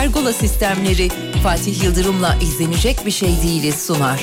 Pergola sistemleri Fatih Yıldırım'la izlenecek bir şey değiliz sunar.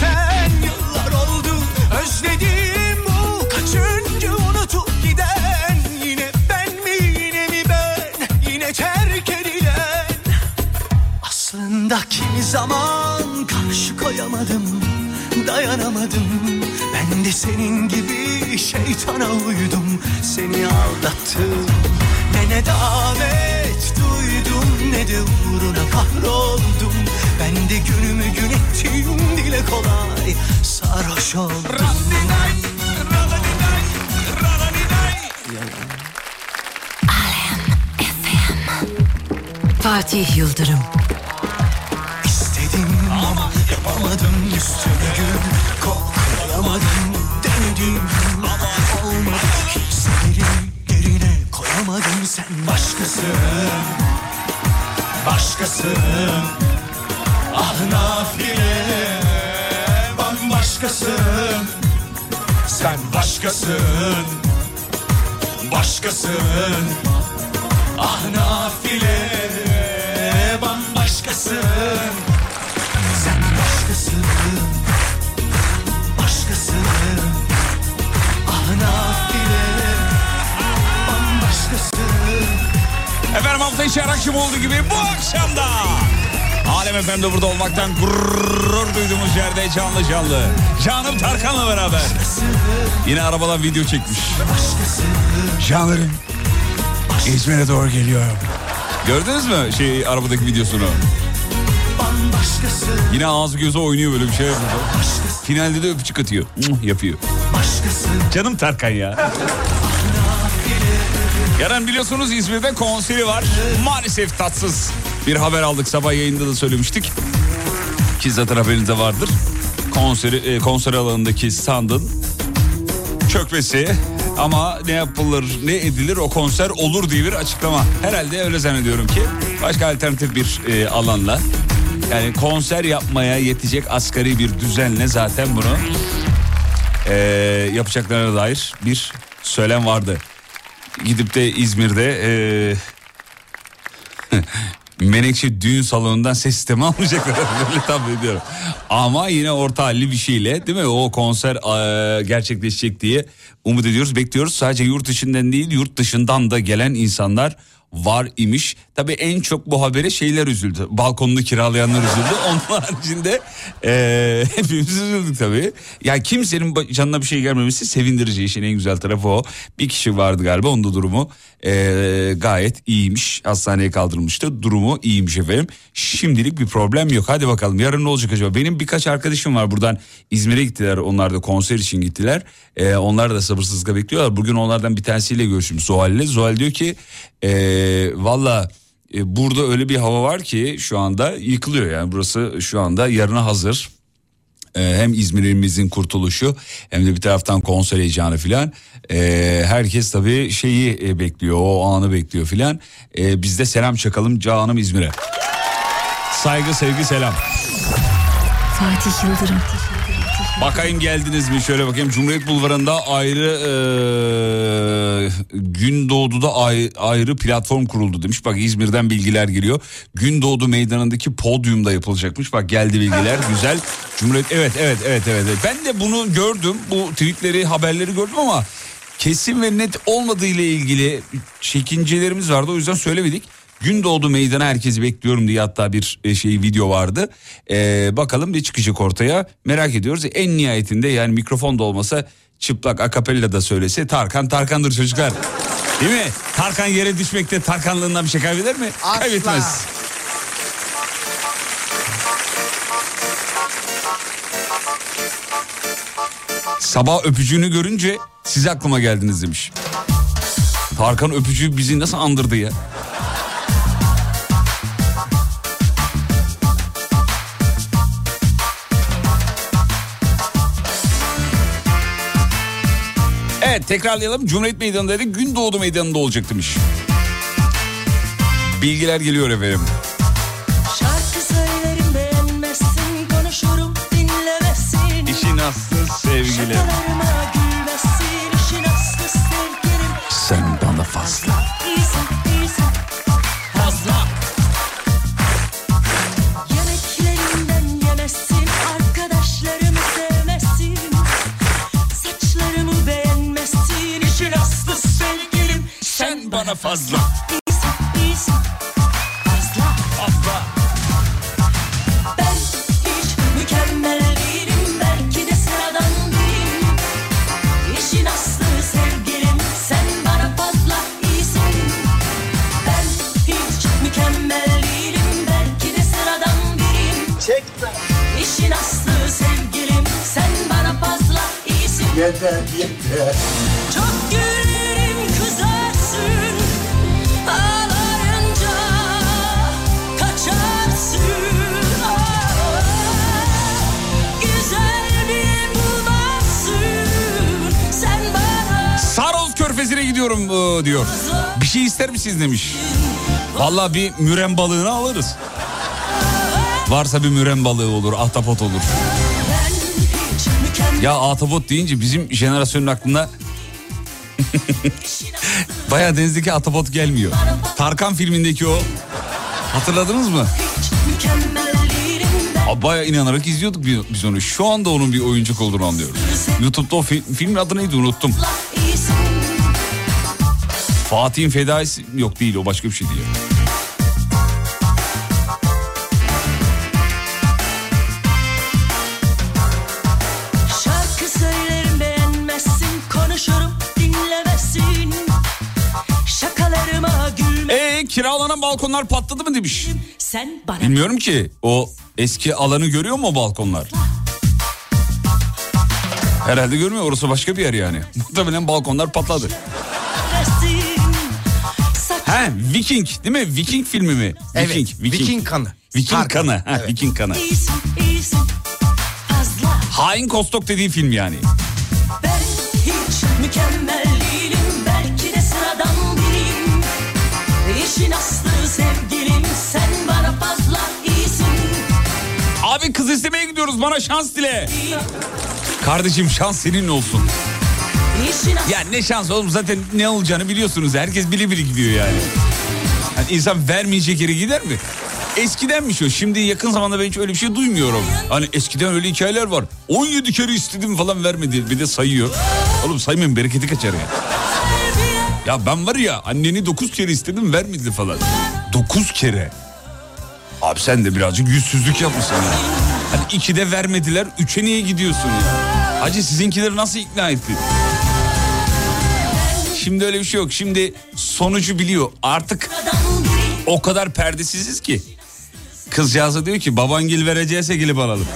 Küsen yıllar oldu Özledim bu kaçıncı unutup giden. Yine ben mi yine mi ben? Yine terk edilen. Aslında kimi zaman karşı koyamadım Dayanamadım. Ben de senin gibi şeytana uydum. Seni aldattım Ne ne davet duydum Ne de uğruna kahroldum. Ben de günümü gün ettim Dile kolay sarhoş oldum. Fatih Yıldırım. İstedim ama yapamadım üstüne gül Koklayamadım başkasın Başkasın. Ah nafile Bambaşkasın. Sen başkasın Başkasın. Ah nafile hafta içi her akşam olduğu gibi bu akşam da Alem Efendi burada olmaktan gurur duyduğumuz yerde canlı canlı. Canım Tarkan'la beraber. Yine arabadan video çekmiş. Canlarım İzmir'e doğru geliyorum. Gördünüz mü şey arabadaki videosunu? Yine ağzı gözü oynuyor böyle bir şey yapıyor. Finalde de öpücük atıyor. Yapıyor. Canım Tarkan ya. Yarın biliyorsunuz İzmir'de konseri var. Maalesef tatsız bir haber aldık. Sabah yayında da söylemiştik. Ki zaten haberinizde vardır. Konseri, e, konser alanındaki standın çökmesi ama ne yapılır ne edilir o konser olur diye bir açıklama. Herhalde öyle zannediyorum ki başka alternatif bir e, alanla yani konser yapmaya yetecek asgari bir düzenle zaten bunu e, yapacaklarına dair bir söylem vardı. Gidip de İzmir'de e, Menekşe düğün salonundan ses sistemi almayacaklar. Öyle tahmin ediyorum. Ama yine orta halli bir şeyle değil mi? O konser e, gerçekleşecek diye umut ediyoruz, bekliyoruz. Sadece yurt içinden değil yurt dışından da gelen insanlar var imiş. Tabii en çok bu habere şeyler üzüldü. Balkonunu kiralayanlar üzüldü. Onun haricinde e, hepimiz üzüldük tabii. Ya kimsenin canına bir şey gelmemesi sevindirici. İşin en güzel tarafı o. Bir kişi vardı galiba onun da durumu e, gayet iyiymiş. Hastaneye kaldırılmıştı. Durumu iyiymiş efendim. Şimdilik bir problem yok. Hadi bakalım yarın ne olacak acaba? Benim birkaç arkadaşım var buradan İzmir'e gittiler. Onlar da konser için gittiler. E, onlar da sabırsızlıkla bekliyorlar. Bugün onlardan bir tanesiyle görüştüm Zuhal'le. Zuhal diyor ki e, valla e, burada öyle bir hava var ki şu anda yıkılıyor yani burası şu anda yarına hazır. E, hem İzmir'imizin kurtuluşu hem de bir taraftan konser heyecanı filan. E, herkes tabii şeyi e, bekliyor o anı bekliyor filan. E, biz de selam çakalım canım İzmir'e. Saygı sevgi selam. Fatih Yıldırım. Bakayım geldiniz mi şöyle bakayım Cumhuriyet Bulvarı'nda ayrı e, Gündoğdu'da ay- ayrı platform kuruldu demiş. Bak İzmir'den bilgiler geliyor. Gündoğdu meydanındaki podyumda yapılacakmış. Bak geldi bilgiler güzel. Cumhuriyet evet evet evet. evet. Ben de bunu gördüm. Bu tweetleri haberleri gördüm ama kesin ve net olmadığı ile ilgili çekincelerimiz vardı. O yüzden söylemedik. Gündoğdu meydana herkesi bekliyorum diye hatta bir e, şey video vardı. Ee, bakalım bir çıkacak ortaya merak ediyoruz. En nihayetinde yani mikrofon da olmasa çıplak akapella da söylese Tarkan Tarkan'dır çocuklar. Değil mi? Tarkan yere düşmekte Tarkanlığından bir şey kaybeder mi? Asla. Kaybetmez. Sabah öpücüğünü görünce siz aklıma geldiniz demiş. Tarkan öpücüğü bizi nasıl andırdı ya? Evet tekrarlayalım. Cumhuriyet Meydanı'ndaydı. Gündoğdu Meydanı'nda olacak demiş. Bilgiler geliyor efendim. Şarkı söylerim beğenmezsin Konuşurum dinlemezsin İşin aslı sevgilim. Demiş. Vallahi bir müren balığını alırız. Varsa bir müren balığı olur, ahtapot olur. Ya ahtapot deyince bizim jenerasyonun aklına Baya denizdeki ahtapot gelmiyor. Tarkan filmindeki o. Hatırladınız mı? Baya inanarak izliyorduk biz- onu. Şu anda onun bir oyuncuk olduğunu anlıyoruz. YouTube'da o fi- filmin adı neydi unuttum. Fatih'in fedaisi yok değil o başka bir şey gülme Ee kiralanan balkonlar patladı mı demiş. Sen bana Bilmiyorum ki o eski alanı görüyor mu o balkonlar? Herhalde görmüyor orası başka bir yer yani. Muhtemelen balkonlar patladı. He Viking değil mi? Viking filmi mi? Evet. Viking. Viking, kanı. Viking Tarkan. kanı. Ha, Evet. Viking kanı. Hain Kostok dediği film yani. Ben hiç mükemmel değilim Belki de sıradan biriyim İşin aslı sevgilim Sen bana fazla iyisin Abi kız istemeye gidiyoruz bana şans dile. Kardeşim şans senin olsun. İşin aslı Ya ne şans oğlum zaten ne olacağını biliyorsunuz. Herkes bile bile gidiyor yani. yani insan vermeyecek yere gider mi? Eskidenmiş o. Şimdi yakın zamanda ben hiç öyle bir şey duymuyorum. Hani eskiden öyle hikayeler var. 17 kere istedim falan vermedi. Bir de sayıyor. Oğlum saymayın bereketi kaçar ya. Ya ben var ya anneni dokuz kere istedim vermedi falan. Dokuz kere. Abi sen de birazcık yüzsüzlük yapmışsın ya. Hani iki de vermediler, üçe niye gidiyorsun ya? Hacı sizinkileri nasıl ikna ettin? Şimdi öyle bir şey yok. Şimdi sonucu biliyor. Artık o kadar perdesiziz ki. Kızcağıza diyor ki babangil vereceğse gelip alalım.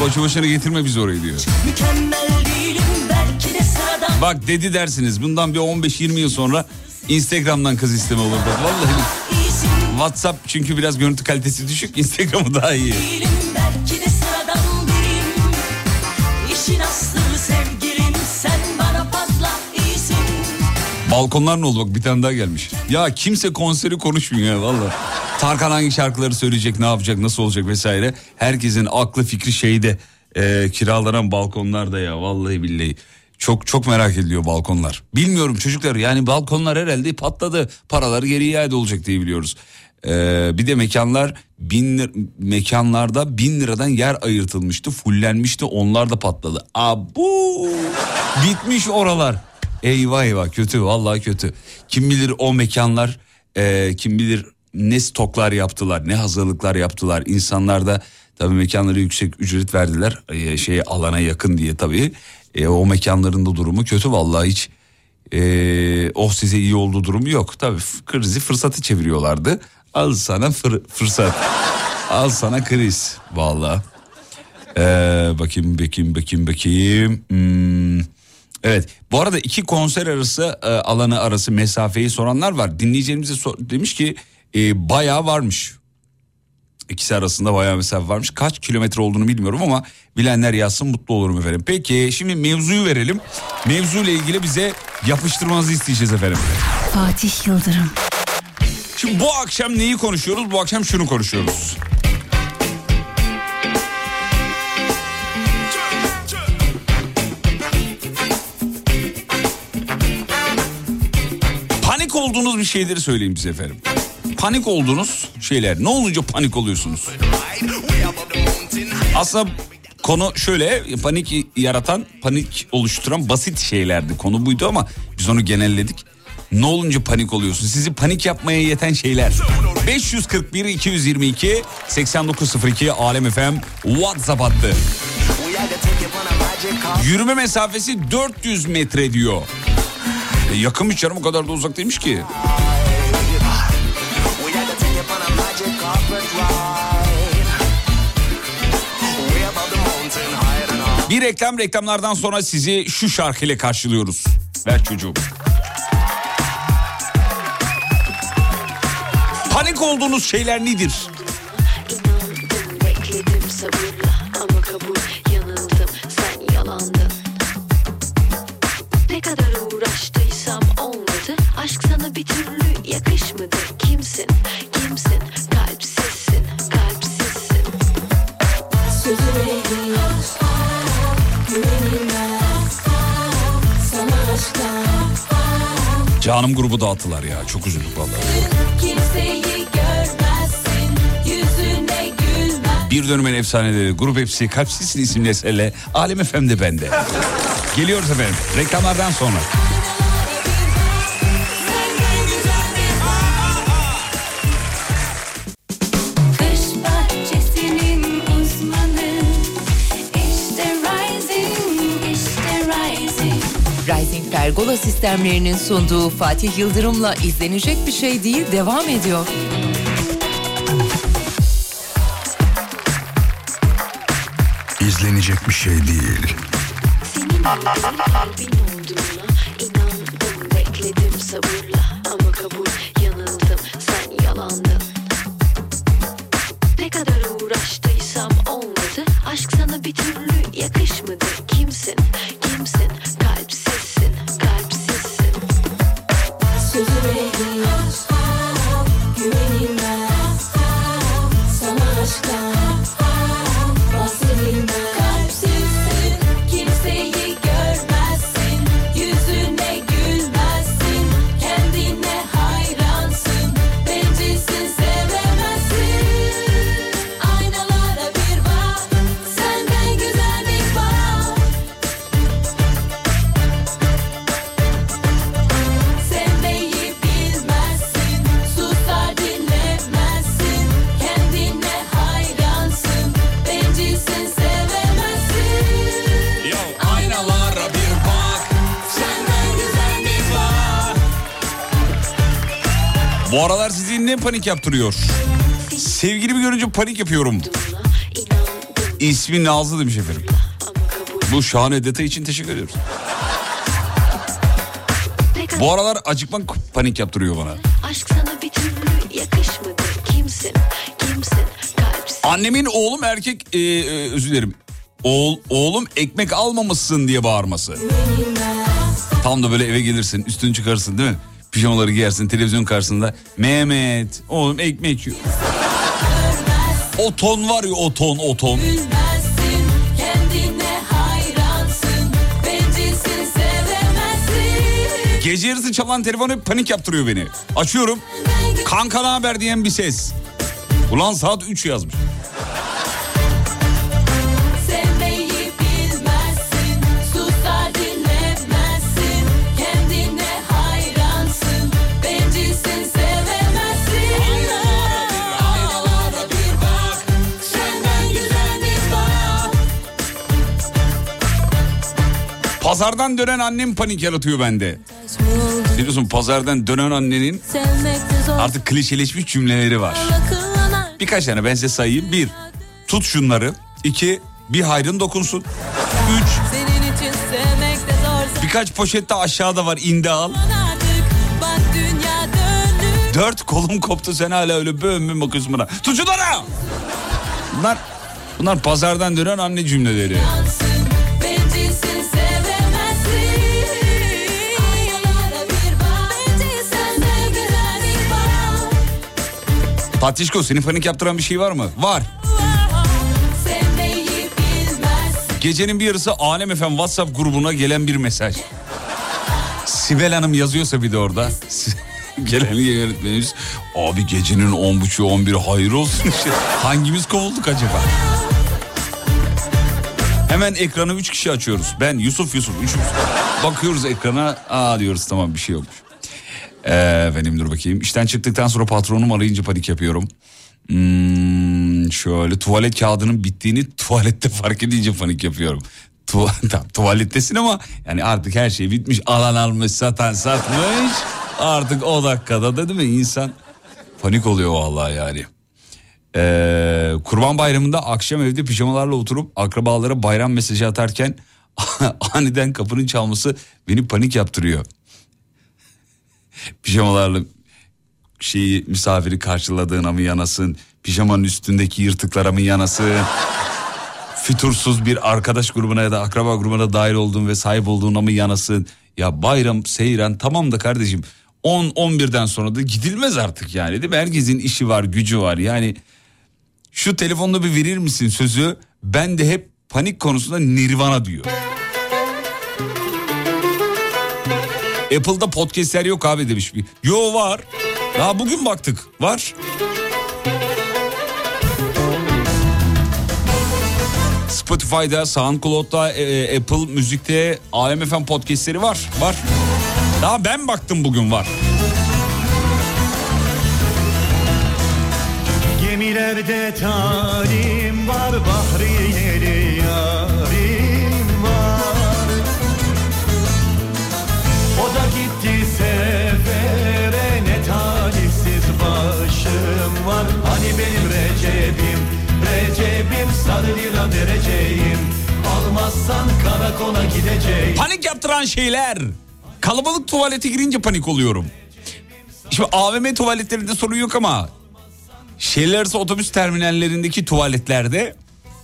Boşu boşuna getirme biz orayı diyor. Bak dedi dersiniz bundan bir 15-20 yıl sonra Instagram'dan kız isteme olur. Vallahi WhatsApp çünkü biraz görüntü kalitesi düşük Instagram'ı daha iyi. değilim Balkonlar ne oldu bak bir tane daha gelmiş. Ya kimse konseri konuşmuyor ya valla. Tarkan hangi şarkıları söyleyecek ne yapacak nasıl olacak vesaire. Herkesin aklı fikri şeyde e, kiralanan balkonlarda ya vallahi billahi. Çok çok merak ediliyor balkonlar. Bilmiyorum çocuklar yani balkonlar herhalde patladı. Paralar geri iade olacak diye biliyoruz. E, bir de mekanlar bin mekanlarda bin liradan yer ayırtılmıştı. Fullenmişti onlar da patladı. Abu bitmiş oralar. Eyvah eyvah kötü vallahi kötü. Kim bilir o mekanlar e, kim bilir ne stoklar yaptılar ne hazırlıklar yaptılar. İnsanlar da tabii mekanlara yüksek ücret verdiler e, şeye alana yakın diye tabii. E, o mekanların da durumu kötü vallahi hiç e, oh size iyi olduğu durumu yok. Tabii krizi fırsatı çeviriyorlardı. Al sana fır- fırsat. Al sana kriz vallahi. Ee, bakayım bakayım bakayım bakayım. Hmm, Evet bu arada iki konser arası e, alanı arası mesafeyi soranlar var. Dinleyicilerimize sor- demiş ki e, bayağı varmış. İkisi arasında bayağı mesafe varmış. Kaç kilometre olduğunu bilmiyorum ama bilenler yazsın mutlu olurum efendim. Peki şimdi mevzuyu verelim. Mevzuyla ilgili bize yapıştırmanızı isteyeceğiz efendim. Fatih Yıldırım. Şimdi bu akşam neyi konuşuyoruz? Bu akşam şunu konuşuyoruz. Olduğunuz bir şeyleri söyleyeyim size efendim. Panik olduğunuz şeyler. Ne olunca panik oluyorsunuz? Aslında konu şöyle panik yaratan panik oluşturan basit şeylerdi. Konu buydu ama biz onu genelledik. Ne olunca panik oluyorsun? Sizi panik yapmaya yeten şeyler. 541 222 8902 Alem FM WhatsApp hattı. Yürüme mesafesi 400 metre diyor. E, yakınmış canım o kadar da uzak değilmiş ki. Bir reklam reklamlardan sonra sizi şu şarkıyla karşılıyoruz. Ver çocuğum. Panik olduğunuz şeyler nedir? Bir türlü yakışmadı. Kimsin, kimsin, kalpsizsin, kalpsizsin. Sözü. Canım grubu dağıttılar ya çok üzüldük vallahi. Bir dönemin efsaneleri grup hepsi Kalpsizsin isimli eserle Alem FM'de bende. Geliyoruz efendim reklamlardan sonra. Pergola sistemlerinin sunduğu Fatih Yıldırım'la izlenecek bir şey değil devam ediyor. İzlenecek bir şey değil. Senin gibi kalbin olduğuna inandım, bekledim sabırla ama kabul yanıldım, sen yalandın. Ne kadar uğraştıysam olmadı, aşk sana bir türlü yakışmadı. Panik yaptırıyor? Sevgilimi görünce panik yapıyorum. İsmi Nazlı demiş efendim. Bu şahane detay için teşekkür ediyoruz. Bu aralar acıkmak panik yaptırıyor bana. Kimsin? Kimsin? Annemin oğlum erkek e, e, özür dilerim. Oğul, oğlum ekmek almamışsın diye bağırması. Tam da böyle eve gelirsin üstünü çıkarsın değil mi? Pijamaları giyersin televizyon karşısında. Mehmet oğlum ekmek yiyor. O ton var ya o ton o ton. Gece yarısı çalan telefon hep panik yaptırıyor beni. Açıyorum. Kanka ne haber diyen bir ses. Ulan saat 3 yazmış. Pazardan dönen annem panik yaratıyor bende. Biliyorsun pazardan dönen annenin artık klişeleşmiş cümleleri var. Birkaç tane ben size sayayım. Bir, tut şunları. İki, bir hayrın dokunsun. Üç, birkaç poşette aşağıda var indi al. Dört, kolum koptu sen hala öyle böğüm mü bakıyorsun bana. Tut şunları! Bunlar, bunlar pazardan dönen anne cümleleri. Bak. Tatişko senin panik yaptıran bir şey var mı? Var. Gecenin bir yarısı Alem Efem WhatsApp grubuna gelen bir mesaj. Sibel Hanım yazıyorsa bir de orada. gelen yönetmenimiz. Abi gecenin 10.30'u 11 hayır olsun işte. Hangimiz kovulduk acaba? Hemen ekranı 3 kişi açıyoruz. Ben Yusuf Yusuf üçümüz. Bakıyoruz ekrana. Aa diyoruz tamam bir şey yokmuş. Ee, efendim dur bakayım. İşten çıktıktan sonra patronum arayınca panik yapıyorum. Hmm, şöyle tuvalet kağıdının bittiğini tuvalette fark edince panik yapıyorum. Tu tamam, tuvalettesin ama yani artık her şey bitmiş. Alan almış, satan satmış. Artık o dakikada da değil mi insan panik oluyor vallahi yani. Ee, Kurban Bayramı'nda akşam evde pijamalarla oturup akrabalara bayram mesajı atarken aniden kapının çalması beni panik yaptırıyor. Pijamalarla şeyi misafiri karşıladığına mı yanasın? Pijamanın üstündeki yırtıklara mı yanasın? Fütursuz bir arkadaş grubuna ya da akraba grubuna dahil olduğun ve sahip olduğuna mı yanasın? Ya bayram seyran tamam da kardeşim 10-11'den sonra da gidilmez artık yani değil mi? Herkesin işi var gücü var yani şu telefonda bir verir misin sözü ben de hep panik konusunda nirvana diyor. Apple'da podcastler yok abi demiş bir. Yo var. Daha bugün baktık. Var. Spotify'da, SoundCloud'da, e, Apple Müzik'te, Alem FM podcastleri var. Var. Daha ben baktım bugün var. Gemilerde talim var Bahriyeli Lira vereceğim Almazsan karakola gideceğim Panik yaptıran şeyler. Kalabalık tuvalete girince panik oluyorum. Şimdi AVM tuvaletlerinde sorun yok ama şehirler arası otobüs terminallerindeki tuvaletlerde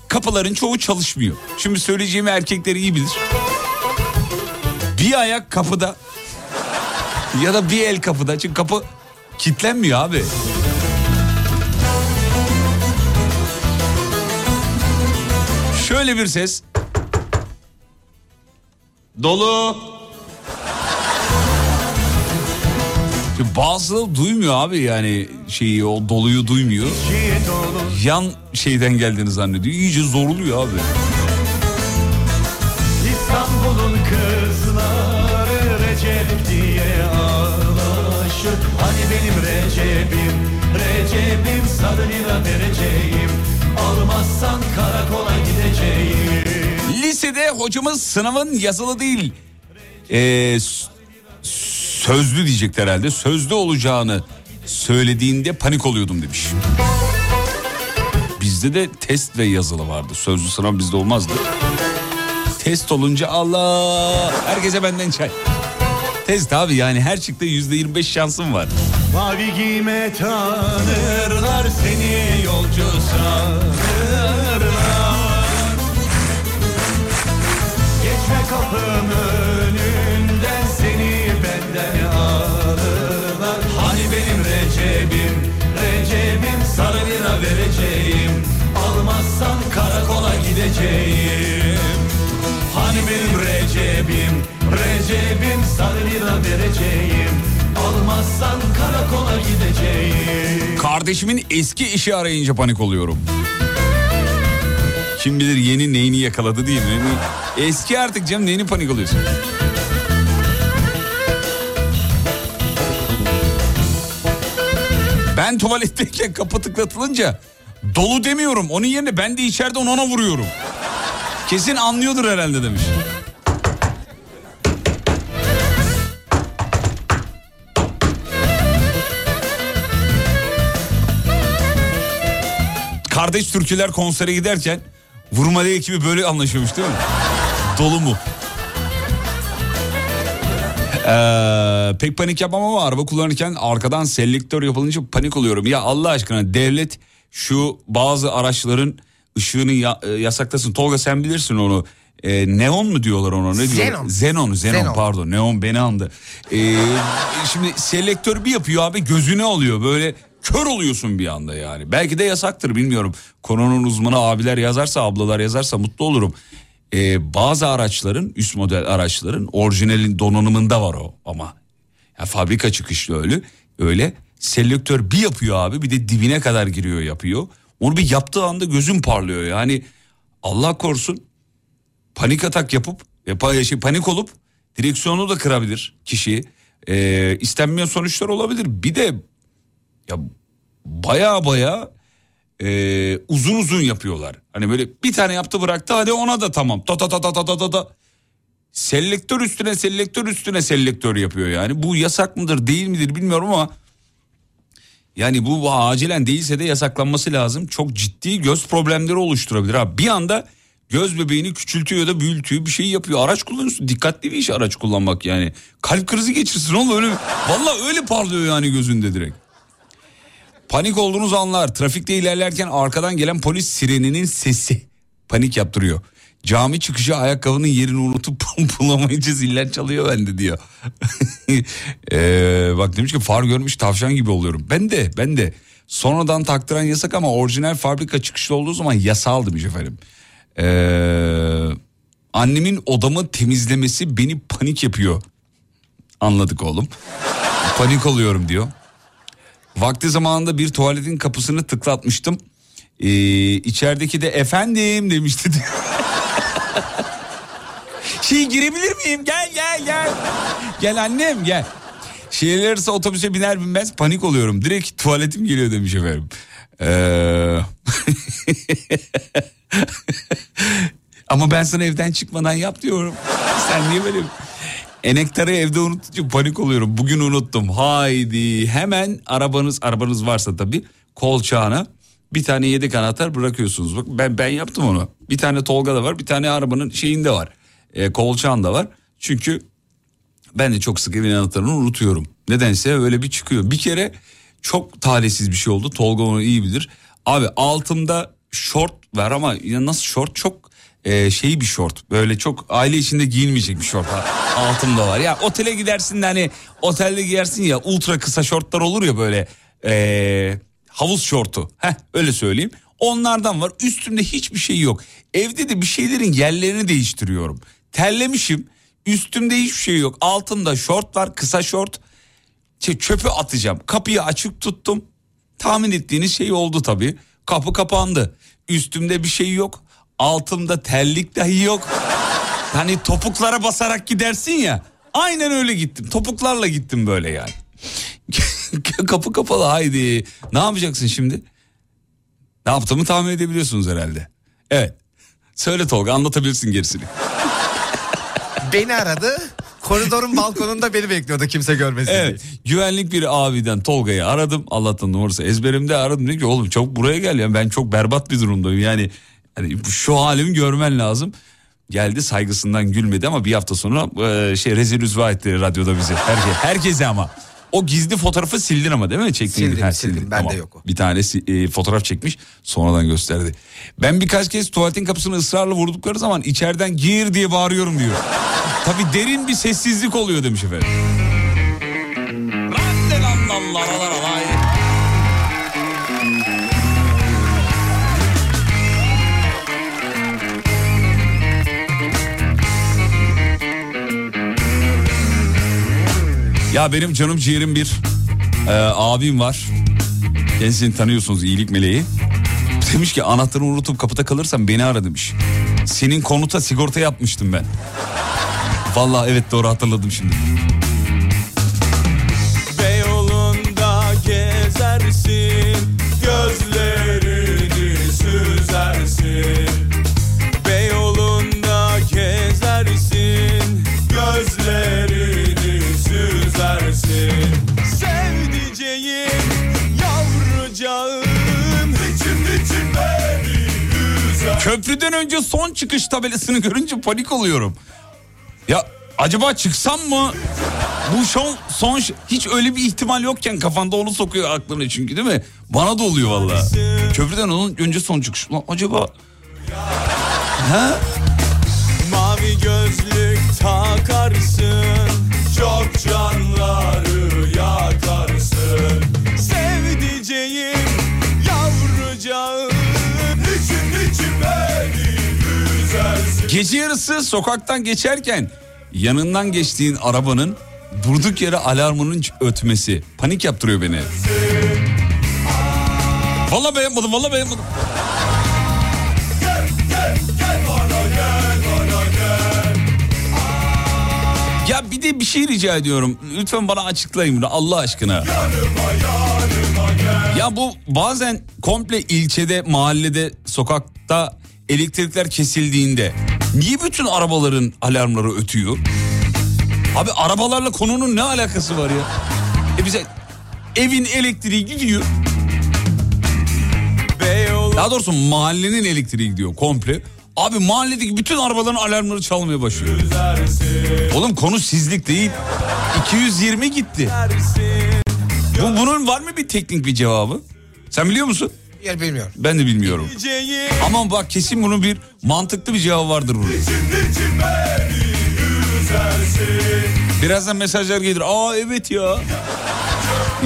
kapıların çoğu çalışmıyor. Şimdi söyleyeceğimi erkekler iyi bilir. Bir ayak kapıda ya da bir el kapıda çünkü kapı kilitlenmiyor abi. Şöyle bir ses. Dolu. Şimdi Bazıları duymuyor abi yani şeyi o doluyu duymuyor. Yan şeyden geldiğini zannediyor. İyice zorluyor abi. İstanbul'un kızları Recep diye ağlaşır Hani benim Recep'im Recep'im sarı vereceğim Almazsan karakola gideceğim Lisede hocamız sınavın yazılı değil s- sözlü diyecekler herhalde. Sözlü olacağını söylediğinde panik oluyordum demiş. Bizde de test ve yazılı vardı. Sözlü sınav bizde olmazdı. Test olunca Allah herkese benden çay. Test abi yani her çıktı yüzde 25 şansım var. Mavi giyme tanırlar seni yolcu sanırlar Kapım önünden seni benden alırlar Hani benim Recep'im, Recep'im sana lira vereceğim. Almazsan karakola gideceğim. Hani benim Recep'im, Recep'im sana lira vereceğim. Almazsan karakola gideceğim. Kardeşimin eski işi arayınca panik oluyorum. Kim bilir yeni neyini yakaladı değil mi? Eski artık canım neyini panik oluyorsun? Ben tuvaletteyken kapı tıklatılınca dolu demiyorum. Onun yerine ben de içeride ona vuruyorum. Kesin anlıyordur herhalde demiş. Kardeş Türküler konsere giderken Vurmalı ekibi böyle anlaşıyormuş değil mi? Dolu mu? Ee, pek panik yapmam ama araba kullanırken arkadan selektör yapılınca panik oluyorum. Ya Allah aşkına devlet şu bazı araçların ışığını ya- e, yasaklasın. Tolga sen bilirsin onu. Ee, neon mu diyorlar ona ne diyor? Xenon, Xenon, Xenon. pardon. Neon beni andı. Ee, şimdi selektör bir yapıyor abi gözüne alıyor böyle kör oluyorsun bir anda yani. Belki de yasaktır bilmiyorum. Konunun uzmanı abiler yazarsa ablalar yazarsa mutlu olurum. Ee, bazı araçların üst model araçların orijinalin donanımında var o ama. Ya fabrika çıkışlı öyle. Öyle selektör bir yapıyor abi bir de dibine kadar giriyor yapıyor. Onu bir yaptığı anda gözüm parlıyor yani. Allah korusun panik atak yapıp e, pa- şey, panik olup direksiyonu da kırabilir kişi. Ee, istenmeyen sonuçlar olabilir. Bir de ya baya baya e, uzun uzun yapıyorlar. Hani böyle bir tane yaptı bıraktı hadi ona da tamam. Ta ta ta ta ta ta ta. Selektör üstüne selektör üstüne selektör yapıyor yani. Bu yasak mıdır değil midir bilmiyorum ama yani bu acilen değilse de yasaklanması lazım. Çok ciddi göz problemleri oluşturabilir. Ha. Bir anda göz bebeğini küçültüyor ya da büyütüyor bir şey yapıyor. Araç kullanıyorsun dikkatli bir iş araç kullanmak yani. Kalp krizi geçirsin oğlum öyle. Valla öyle parlıyor yani gözünde direkt. Panik olduğunuz anlar trafikte ilerlerken arkadan gelen polis sireninin sesi panik yaptırıyor. Cami çıkışı ayakkabının yerini unutup bulamayınca ziller çalıyor bende diyor. Ee, bak demiş ki far görmüş tavşan gibi oluyorum. Ben de ben de sonradan taktıran yasak ama orijinal fabrika çıkışlı olduğu zaman yasal demiş efendim. Ee, annemin odamı temizlemesi beni panik yapıyor. Anladık oğlum. Panik oluyorum diyor. Vakti zamanında bir tuvaletin kapısını tıklatmıştım. Ee, içerideki de efendim demişti şey girebilir miyim? Gel gel gel. Gel annem gel. Şehirler arası otobüse biner binmez panik oluyorum. Direkt tuvaletim geliyor demiş efendim. Ee... Ama ben sana evden çıkmadan yap diyorum. Sen niye böyle... Enektarı evde unutunca panik oluyorum. Bugün unuttum. Haydi hemen arabanız arabanız varsa tabii kolçağına bir tane yedek anahtar bırakıyorsunuz. Bak ben ben yaptım onu. Bir tane Tolga'da var, bir tane arabanın şeyinde var. E, kolçağında var. Çünkü ben de çok sık evin anahtarını unutuyorum. Nedense öyle bir çıkıyor. Bir kere çok talihsiz bir şey oldu. Tolga onu iyi bilir. Abi altımda şort var ama ya nasıl şort çok e, şey bir şort. Böyle çok aile içinde giyilmeyecek bir şort. Altımda var. Ya otele gidersin de hani otelde giyersin ya ultra kısa şortlar olur ya böyle e, havuz şortu. Heh öyle söyleyeyim. Onlardan var. Üstümde hiçbir şey yok. Evde de bir şeylerin yerlerini değiştiriyorum. Terlemişim. Üstümde hiçbir şey yok. Altımda şort var, kısa şort. Şey, çöpü atacağım. Kapıyı açık tuttum. Tahmin ettiğiniz şey oldu tabii. Kapı kapandı. Üstümde bir şey yok. Altımda terlik dahi yok. Hani topuklara basarak gidersin ya. Aynen öyle gittim. Topuklarla gittim böyle yani. Kapı kapalı haydi. Ne yapacaksın şimdi? Ne yaptığımı tahmin edebiliyorsunuz herhalde. Evet. Söyle Tolga anlatabilirsin gerisini. Beni aradı. Koridorun balkonunda beni bekliyordu kimse görmesin Evet güvenlik bir abiden Tolga'yı aradım. Allah'tan numarası ezberimde aradım. Dedi ki oğlum çabuk buraya gel ya ben çok berbat bir durumdayım. Yani hani şu halimi görmen lazım. Geldi saygısından gülmedi ama bir hafta sonra e, şey rezil rüzva etti radyoda bizi. Herke, herkese ama. O gizli fotoğrafı sildin ama değil mi? Çektiğin Sildim, Ha, sildim. sildin. Bende yok o. Bir tanesi e, fotoğraf çekmiş sonradan gösterdi. Ben birkaç kez tuvaletin kapısını ısrarla vurdukları zaman içeriden gir diye bağırıyorum diyor. Tabii derin bir sessizlik oluyor demiş efendim. Ya benim canım ciğerim bir e, abim var. Kendisini tanıyorsunuz iyilik meleği. Demiş ki anahtarı unutup kapıda kalırsam beni ara demiş. Senin konuta sigorta yapmıştım ben. Vallahi evet doğru hatırladım şimdi. Beyoğlu'nda gezersin Köprüden önce son çıkış tabelasını görünce panik oluyorum. Ya acaba çıksam mı? Bu son, son hiç öyle bir ihtimal yokken kafanda onu sokuyor aklına çünkü değil mi? Bana da oluyor vallahi. Köprüden onun önce son çıkış. Ulan acaba ha? Mavi gözlük takarsın Çok canları Gece yarısı sokaktan geçerken yanından geçtiğin arabanın durduk yere alarmının ötmesi panik yaptırıyor beni. Vallahi beğenmedim, vallahi beğenmedim. Ya bir de bir şey rica ediyorum. Lütfen bana açıklayın bunu Allah aşkına. Ya bu bazen komple ilçede, mahallede, sokakta elektrikler kesildiğinde niye bütün arabaların alarmları ötüyor? Abi arabalarla konunun ne alakası var ya? E bize evin elektriği gidiyor. Daha doğrusu mahallenin elektriği gidiyor komple. Abi mahalledeki bütün arabaların alarmları çalmaya başlıyor. Oğlum konu sizlik değil. 220 gitti. Bu, bunun var mı bir teknik bir cevabı? Sen biliyor musun? Yer bilmiyorum. Ben de bilmiyorum. Ama bak kesin bunun bir mantıklı bir cevabı vardır bunun. Birazdan mesajlar gelir. Aa evet ya.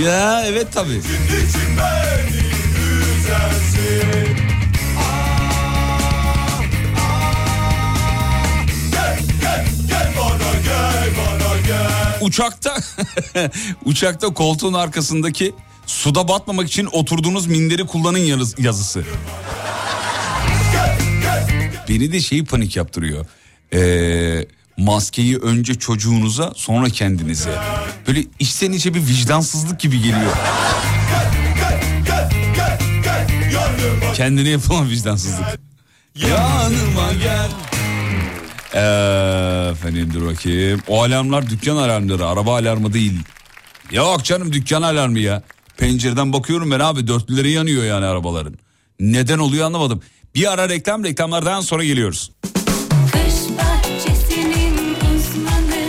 Ya evet tabii. Uçakta uçakta koltuğun arkasındaki suda batmamak için oturduğunuz minderi kullanın yazı- yazısı. Beni de şeyi panik yaptırıyor. Ee, maskeyi önce çocuğunuza sonra kendinize. Böyle içten içe bir vicdansızlık gibi geliyor. Kendine yapılan vicdansızlık. Yanıma gel. Efendim dur bakayım. O alarmlar dükkan alarmları, araba alarmı değil. Yok canım dükkan alarmı ya. Pencereden bakıyorum ben abi dörtlüleri yanıyor yani arabaların. Neden oluyor anlamadım. Bir ara reklam reklamlardan sonra geliyoruz. Uzmanı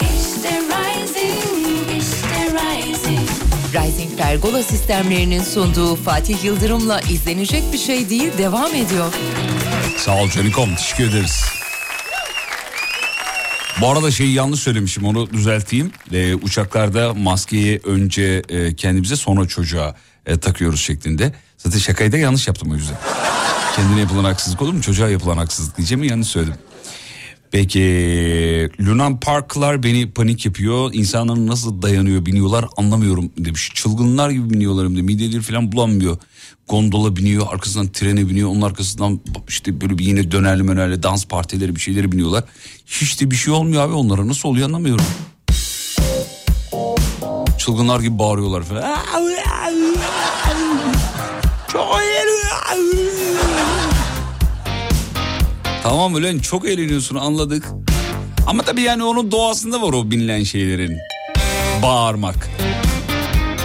İşte Rising, işte Rising Rising Pergola sistemlerinin sunduğu Fatih Yıldırım'la izlenecek bir şey değil devam ediyor. Sağ ol Canikom teşekkür ederiz. Bu arada şeyi yanlış söylemişim onu düzelteyim. Ee, uçaklarda maskeyi önce e, kendimize sonra çocuğa e, takıyoruz şeklinde. Zaten şakayı da yanlış yaptım o yüzden. Kendine yapılan haksızlık olur mu? Çocuğa yapılan haksızlık diyeceğimi yanlış söyledim. Peki Lunan Parklar beni panik yapıyor. İnsanların nasıl dayanıyor biniyorlar anlamıyorum demiş. Çılgınlar gibi biniyorlar hem de mideleri falan bulanmıyor. Gondola biniyor arkasından trene biniyor. Onun arkasından işte böyle bir yine dönerli mönerli dans partileri bir şeyleri biniyorlar. Hiç de bir şey olmuyor abi onlara nasıl oluyor anlamıyorum. Çılgınlar gibi bağırıyorlar falan. Çok eğleniyor. Tamam öyle çok eğleniyorsun anladık. Ama tabii yani onun doğasında var o bilinen şeylerin. Bağırmak.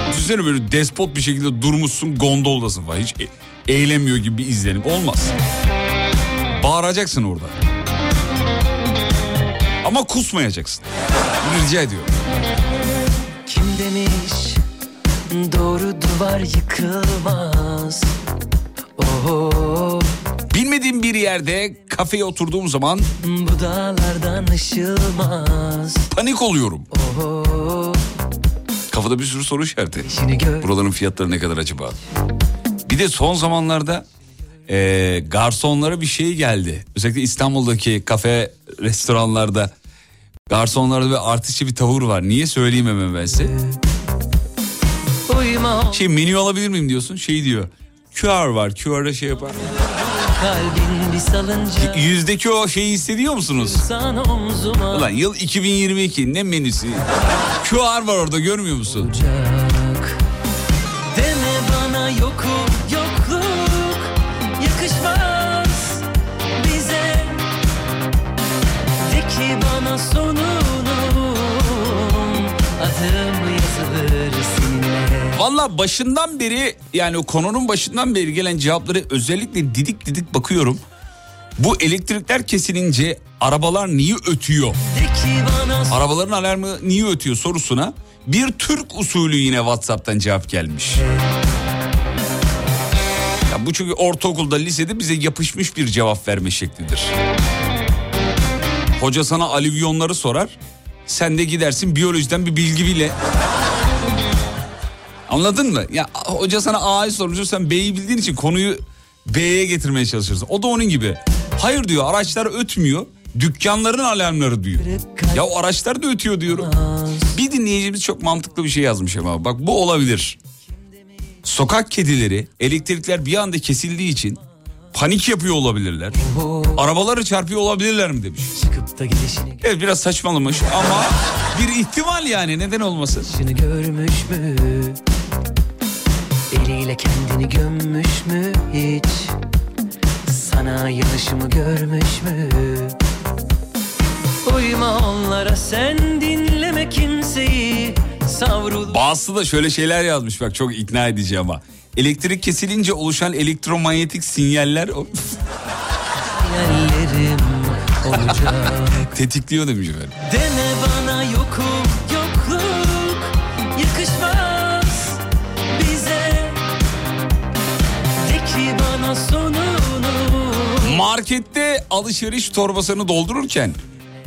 Düşünsene böyle despot bir şekilde durmuşsun gondoldasın falan. Hiç e- eğlenmiyor gibi bir izlenim. Olmaz. Bağıracaksın orada. Ama kusmayacaksın. Rica ediyorum. Kim demiş doğru duvar yıkılmaz Oho Bilmediğim bir yerde kafeye oturduğum zaman panik oluyorum. Oho Kafada bir sürü soru işareti. Buraların fiyatları ne kadar acaba? Bir de son zamanlarda e, garsonlara bir şey geldi. Özellikle İstanbul'daki kafe, restoranlarda garsonlarda bir artistçi bir tavır var. Niye söyleyeyim hemen ben size? Şey menü alabilir miyim diyorsun. Şey diyor. QR var. QR'da şey yapar. Kalbin bir salınca Yüzdeki o şeyi hissediyor musunuz? Ulan yıl 2022 ne menüsü? QR var orada görmüyor musun? olacak Deme bana yokum yokluk yakışmaz bize De ki bana sonunun Valla başından beri yani o konunun başından beri gelen cevapları özellikle didik didik bakıyorum. Bu elektrikler kesilince arabalar niye ötüyor? Arabaların alarmı niye ötüyor sorusuna bir Türk usulü yine WhatsApp'tan cevap gelmiş. Ya bu çünkü ortaokulda lisede bize yapışmış bir cevap verme şeklidir. Hoca sana alüvyonları sorar. Sen de gidersin biyolojiden bir bilgi bile. Anladın mı? Ya hoca sana A'yı sormuştur sen B'yi bildiğin için konuyu B'ye getirmeye çalışırsın. O da onun gibi. Hayır diyor araçlar ötmüyor. Dükkanların alarmları diyor. Ya o araçlar da ötüyor diyorum. Bir dinleyicimiz çok mantıklı bir şey yazmış ama bak bu olabilir. Sokak kedileri elektrikler bir anda kesildiği için panik yapıyor olabilirler. Arabaları çarpıyor olabilirler mi demiş. Evet biraz saçmalamış ama bir ihtimal yani neden olmasın. Görmüş mü? Eliyle kendini gömmüş mü hiç? Sana yanışımı görmüş mü? Uyma onlara sen dinleme kimseyi Savrul Bazısı da şöyle şeyler yazmış bak çok ikna edici ama. Elektrik kesilince oluşan elektromanyetik sinyaller tetikliyor demiş efendim. Deme bana yokum Markette alışveriş torbasını doldururken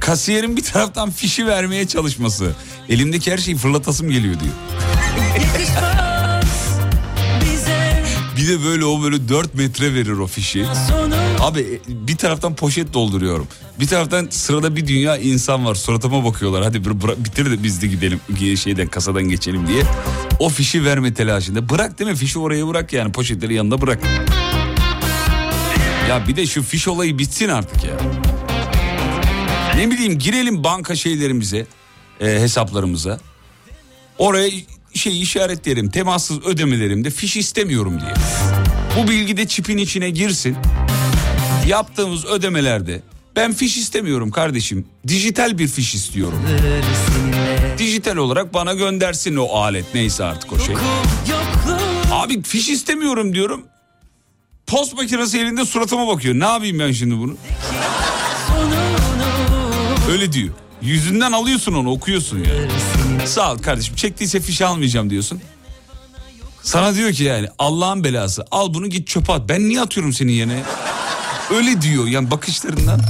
kasiyerin bir taraftan fişi vermeye çalışması. Elimdeki her şeyi fırlatasım geliyor diyor. Bir de böyle o böyle 4 metre verir o fişi. Abi e, bir taraftan poşet dolduruyorum. Bir taraftan sırada bir dünya insan var. Suratıma bakıyorlar. Hadi bıra- bitir de biz de gidelim. Şeyden kasadan geçelim diye. O fişi verme telaşında. Bırak değil mi? Fişi oraya bırak yani. Poşetleri yanında bırak. Ya bir de şu fiş olayı bitsin artık ya. Ne bileyim girelim banka şeylerimize, e, hesaplarımıza. Oraya şey işaretlerim, temassız ödemelerimde fiş istemiyorum diye. Bu bilgi de çipin içine girsin. Yaptığımız ödemelerde ben fiş istemiyorum kardeşim. Dijital bir fiş istiyorum. Dijital olarak bana göndersin o alet neyse artık o şey. Abi fiş istemiyorum diyorum. Post makinesi elinde suratıma bakıyor. Ne yapayım ben şimdi bunu? Öyle diyor. Yüzünden alıyorsun onu okuyorsun yani. Sağ ol kardeşim çektiyse fiş almayacağım diyorsun. Sana diyor ki yani Allah'ın belası al bunu git çöpe at. Ben niye atıyorum senin yerine? Öyle diyor yani bakışlarından.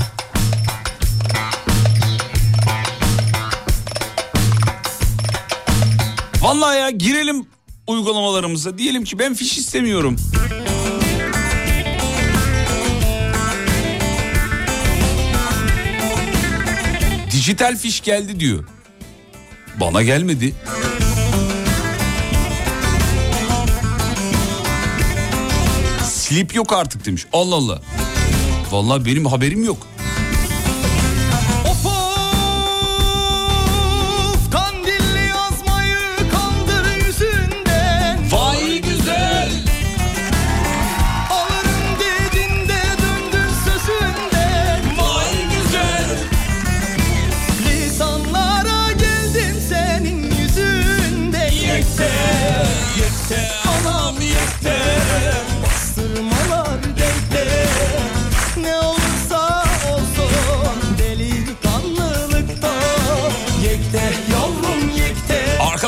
Vallahi ya girelim uygulamalarımıza. Diyelim ki ben fiş istemiyorum. Dijital fiş geldi diyor. Bana gelmedi. Slip yok artık demiş. Allah Allah. Vallahi benim haberim yok.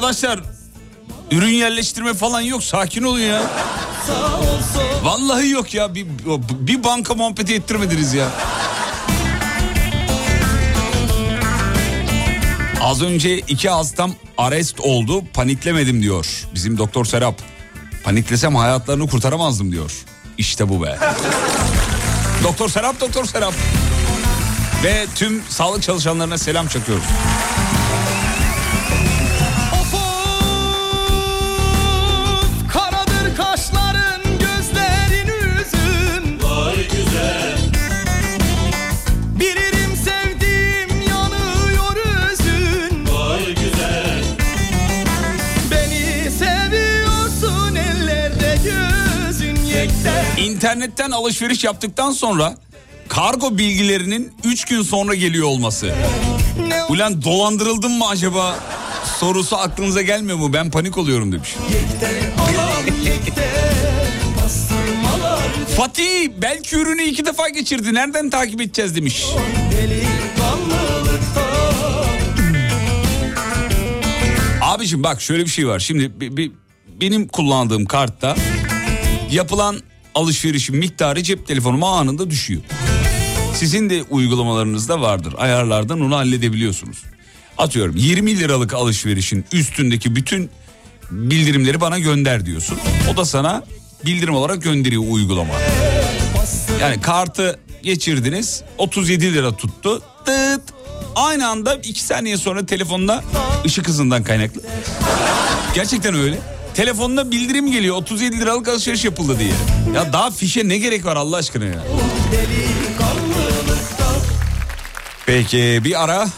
Arkadaşlar ürün yerleştirme falan yok sakin olun ya. Vallahi yok ya bir, bir banka muhabbeti ettirmediniz ya. Az önce iki hastam arrest oldu paniklemedim diyor bizim doktor Serap. Paniklesem hayatlarını kurtaramazdım diyor. İşte bu be. doktor Serap doktor Serap. Ve tüm sağlık çalışanlarına selam çakıyoruz. İnternetten alışveriş yaptıktan sonra kargo bilgilerinin 3 gün sonra geliyor olması. Ulan dolandırıldım mı acaba sorusu aklınıza gelmiyor mu? Ben panik oluyorum demiş. Fatih belki ürünü iki defa geçirdi. Nereden takip edeceğiz demiş. Abiciğim bak şöyle bir şey var. Şimdi benim kullandığım kartta yapılan alışverişin miktarı cep telefonuma anında düşüyor. Sizin de uygulamalarınızda vardır. Ayarlardan onu halledebiliyorsunuz. Atıyorum 20 liralık alışverişin üstündeki bütün bildirimleri bana gönder diyorsun. O da sana bildirim olarak gönderiyor uygulama. Yani kartı geçirdiniz 37 lira tuttu. Tıt. Aynı anda 2 saniye sonra telefonda ışık hızından kaynaklı. Gerçekten öyle. Telefonda bildirim geliyor 37 liralık alışveriş yapıldı diye. Ya daha fişe ne gerek var Allah aşkına ya. Peki bir ara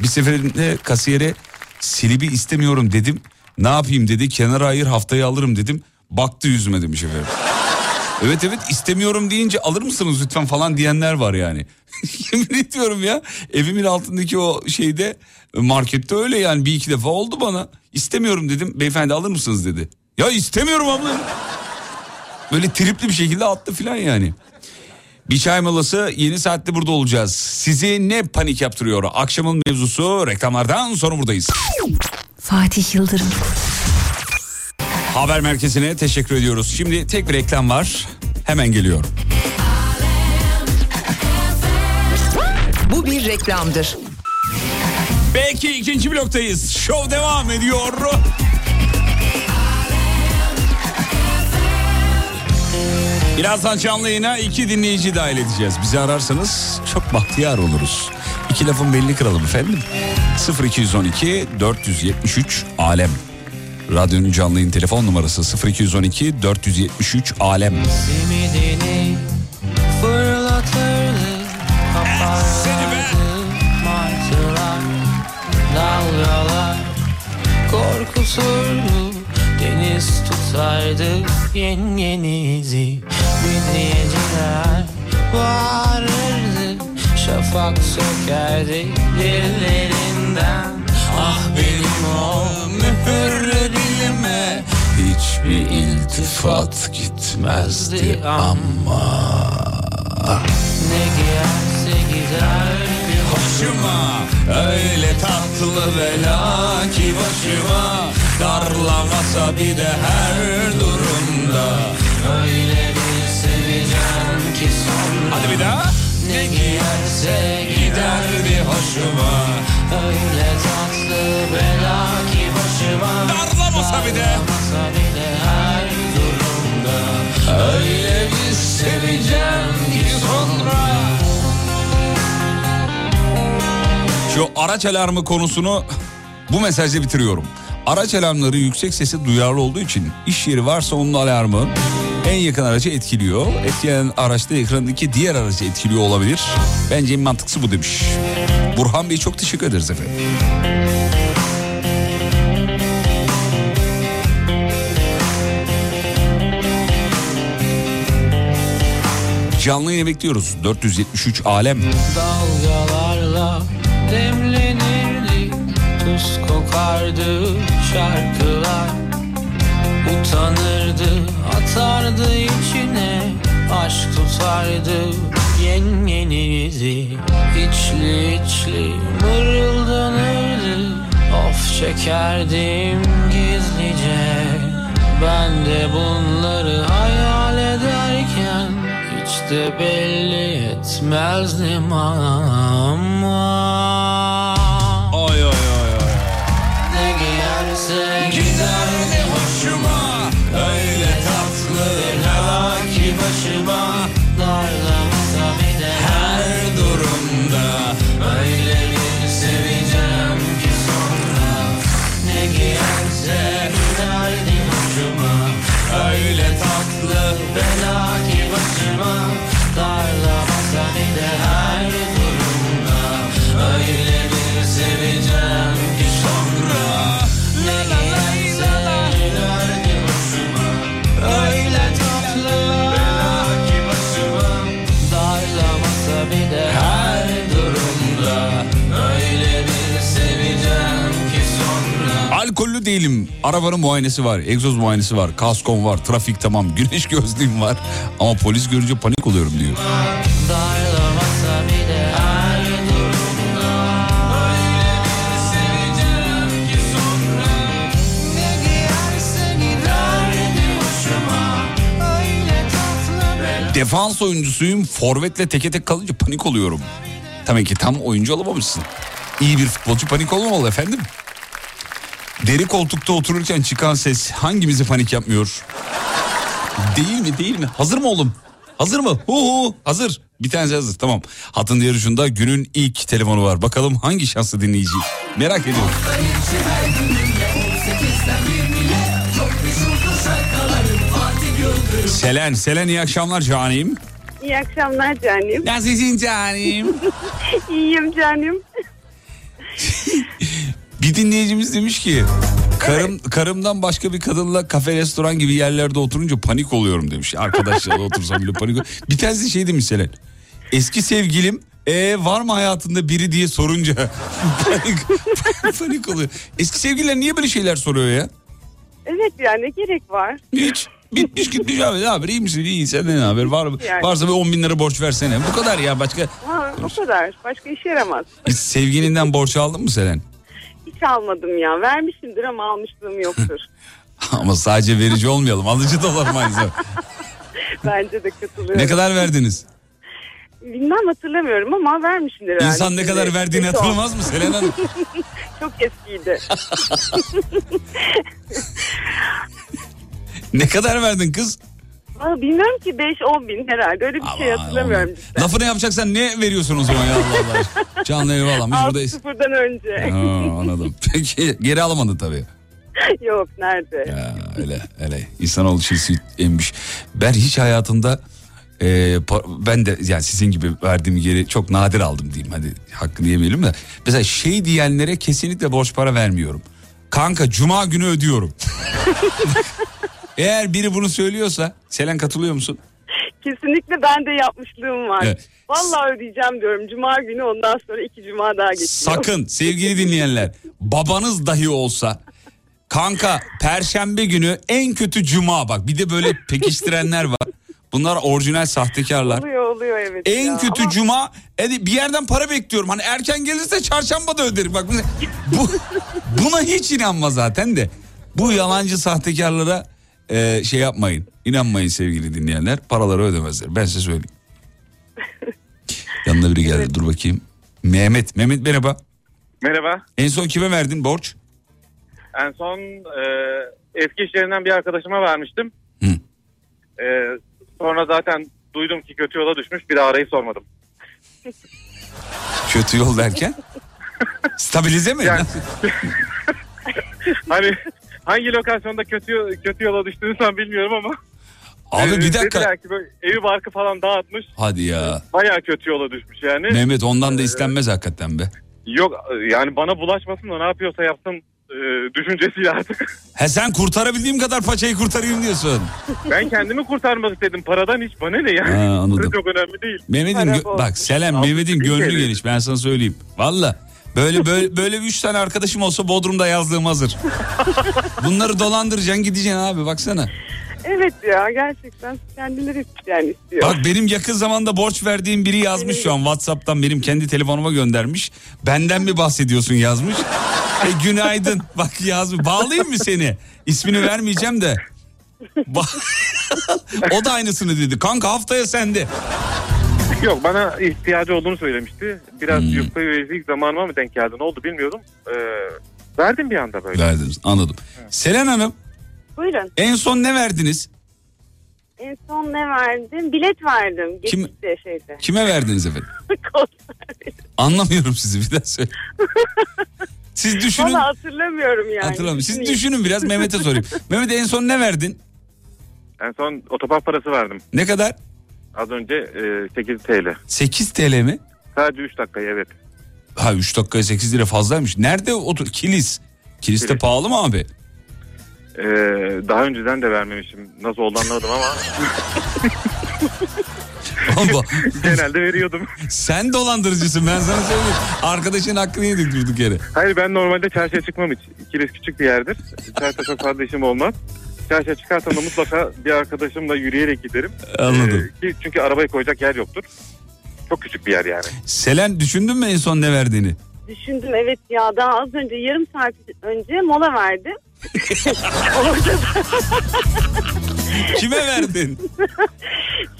bir seferinde kasiyere silibi istemiyorum dedim. Ne yapayım dedi kenara ayır haftaya alırım dedim. Baktı yüzüme demiş efendim. Evet evet istemiyorum deyince alır mısınız lütfen falan diyenler var yani. Yemin ediyorum ya evimin altındaki o şeyde markette öyle yani bir iki defa oldu bana. İstemiyorum dedim beyefendi alır mısınız dedi. Ya istemiyorum abla. Böyle tripli bir şekilde attı filan yani. Bir çay molası yeni saatte burada olacağız. Sizi ne panik yaptırıyor? Akşamın mevzusu reklamlardan sonra buradayız. Fatih Yıldırım. Haber merkezine teşekkür ediyoruz. Şimdi tek bir reklam var. Hemen geliyor. Bu bir reklamdır. Belki ikinci bloktayız. Show devam ediyor. Birazdan canlı yayına iki dinleyici dahil edeceğiz. Bizi ararsanız çok bahtiyar oluruz. İki lafın belini kıralım efendim. 0212 473 alem. Radyonun canlı yayın telefon numarası 0212 473 alem. Kaparlardı martılar Dalgalar korkuturdu Deniz tutardı yengenizi bağırırdı Şafak sökerdi dillerinden Ah benim o mühürlü Hiçbir iltifat gitmezdi ama. Ne giyerse gider bir Başıma öyle tatlı bela ki başıma. Darlamasa bir de her durumda. Öyle bir seveceğim ki sonra Hadi bir daha. Ne giyerse Gider bir hoşuma. Öyle tatlı bela ki başıma Darlamasa bir de her durumda Öyle bir seveceğim ki sonra Şu araç alarmı konusunu bu mesajla bitiriyorum. Araç alarmları yüksek sesi duyarlı olduğu için iş yeri varsa onun alarmı en yakın aracı etkiliyor. Etkileyen araçta ekranındaki diğer aracı etkiliyor olabilir. Bence en mantıklısı bu demiş. Burhan Bey çok teşekkür ederiz efendim. Canlı yayını bekliyoruz. 473 Alem. Dalgalarla demlenirdi. Tuz kokardı şarkılar. Utanırdı atardı içine. Aşk tutardı yengenizi. İçli içli mırıldanırdı. Of çekerdim gizlice. Ben de bunları de belli etmezdim ama Ay ay ay ay. Ne giyerse giderdi hoşuma Öyle tatlı hava ki başıma Alkollü değilim. Arabanın muayenesi var. Egzoz muayenesi var. Kaskom var. Trafik tamam. Güneş gözlüğüm var. Ama polis görünce panik oluyorum diyor. Defans oyuncusuyum. Forvetle teke tek kalınca panik oluyorum. Tabii ki tam oyuncu olamamışsın. İyi bir futbolcu panik olmamalı efendim. Deri koltukta otururken çıkan ses hangimizi panik yapmıyor? Değil mi değil mi? Hazır mı oğlum? Hazır mı? Hu hu hazır. Bir tanesi hazır tamam. Hatın diğer ucunda günün ilk telefonu var. Bakalım hangi şanslı dinleyici? Merak ediyorum. Selen, Selen iyi akşamlar canim. İyi akşamlar canım. Nasılsın canim? İyiyim canım. Bir dinleyicimiz demiş ki karım karımdan başka bir kadınla kafe restoran gibi yerlerde oturunca panik oluyorum demiş. Arkadaşlarla otursam bile panik ol- Bir tanesi şey demiş Selen. Eski sevgilim e var mı hayatında biri diye sorunca panik, panik oluyor. Eski sevgililer niye böyle şeyler soruyor ya? Evet yani gerek var? Hiç. Bitmiş gitmiş abi ne haber iyi misin iyi senden ne haber var mı? Yani. Varsa bir 10 bin lira borç versene. Bu kadar ya başka. Ha, o kadar. Başka işe yaramaz. Hiç sevgilinden borç aldın mı Selen? Hiç almadım ya. Vermişimdir ama almışlığım yoktur. Ama sadece verici olmayalım alıcı da zamanda. Bence de katılıyorum. Ne kadar verdiniz? Bilmem hatırlamıyorum ama vermişimdir herhalde. İnsan ne kadar verdiğini kötü hatırlamaz mı Selen Hanım? Çok eskiydi. ne kadar verdin kız? Aa, bilmiyorum ki 5-10 bin herhalde. Öyle bir şey hatırlamıyorum. Aman. cidden. Lafını yapacaksan ne veriyorsun o zaman ya Allah Allah. Canlı eyvallah. Biz buradayız. sıfırdan önce. Ha, anladım. Peki geri alamadın tabii. Yok nerede? Ya öyle öyle. İnsanoğlu şeysi emmiş. Ben hiç hayatımda e, ben de yani sizin gibi verdiğim geri çok nadir aldım diyeyim. Hadi hakkını yemeyelim de. Mesela şey diyenlere kesinlikle borç para vermiyorum. Kanka cuma günü ödüyorum. Eğer biri bunu söylüyorsa Selen katılıyor musun? Kesinlikle ben de yapmışlığım var. Evet. Vallahi ödeyeceğim diyorum. Cuma günü ondan sonra iki cuma daha geçiyor. Sakın sevgili dinleyenler babanız dahi olsa kanka perşembe günü en kötü cuma bak bir de böyle pekiştirenler var. Bunlar orijinal sahtekarlar. Oluyor oluyor evet. En ya. kötü Ama cuma e, bir yerden para bekliyorum. Hani erken gelirse çarşamba da öderim. Bak bu buna hiç inanma zaten de. Bu yalancı sahtekarlara e, şey yapmayın. İnanmayın sevgili dinleyenler. Paraları ödemezler. Ben size söyleyeyim. Yanına biri geldi. Dur bakayım. Mehmet. Mehmet merhaba. Merhaba. En son kime verdin borç? En son e, eski iş yerinden bir arkadaşıma vermiştim. Hı. E, sonra zaten duydum ki kötü yola düşmüş. Bir daha arayıp sormadım. Kötü yol derken? Stabilize mi? Yani- Hani hangi lokasyonda kötü kötü yola düştüğünü tam bilmiyorum ama. Abi bir dakika. Dediler ki böyle evi barkı falan dağıtmış. Hadi ya. Bayağı kötü yola düşmüş yani. Mehmet ondan da istenmez hakikaten be. Yok yani bana bulaşmasın da ne yapıyorsa yapsın e, düşüncesiyle artık. He sen kurtarabildiğim kadar paçayı kurtarayım diyorsun. ben kendimi kurtarmak istedim. Paradan hiç bana ne ya. Ha, anladım. Çok önemli değil. Mehmet'in gö- bak Altı Mehmet'in gönlü geniş ben sana söyleyeyim. Valla Böyle böyle böyle üç tane arkadaşım olsa Bodrum'da yazdığım hazır. Bunları dolandıracaksın gideceksin abi baksana. Evet ya gerçekten kendileri yani istiyor. Bak benim yakın zamanda borç verdiğim biri yazmış şu an WhatsApp'tan benim kendi telefonuma göndermiş. Benden mi bahsediyorsun yazmış. E, günaydın. Bak yazmış. Bağlayayım mı seni? İsmini vermeyeceğim de. O da aynısını dedi. Kanka haftaya sende. Yok bana ihtiyacı olduğunu söylemişti. Biraz Hmm. yufka üyelik zamanıma mı denk geldi ne oldu bilmiyorum. Ee, verdim bir anda böyle. Verdiniz anladım. Selen Hanım Buyurun. en son ne verdiniz? En son ne verdim? Bilet verdim. Kim- şeyde. Kime verdiniz efendim? Anlamıyorum sizi bir daha söyle. Siz düşünün. Valla hatırlamıyorum yani. Hatırlamıyorum. Siz düşünün biraz Mehmet'e sorayım. Mehmet en son ne verdin? En son otopark parası verdim. Ne kadar? Az önce e, 8 TL. 8 TL mi? Sadece 3 dakikaya evet. Ha 3 dakikaya 8 lira fazlaymış. Nerede otur? Kilis. Kilis de pahalı mı abi? Ee, daha önceden de vermemişim. Nasıl oldu anlamadım ama Ama genelde veriyordum. sen dolandırıcısın ben sana söyleyeyim. Arkadaşın hakkını yedik durduk yere. Hayır ben normalde çarşıya çıkmam hiç. Kilis küçük bir yerdir. Çarşıda çok fazla işim olmaz. Çarşıya çıkarsam da mutlaka bir arkadaşımla yürüyerek giderim. Anladım. Ee, ki- çünkü arabayı koyacak yer yoktur. Çok küçük bir yer yani. Selen düşündün mü en son ne verdiğini? Düşündüm evet ya daha az önce yarım saat önce mola verdim. Orada Kime verdin?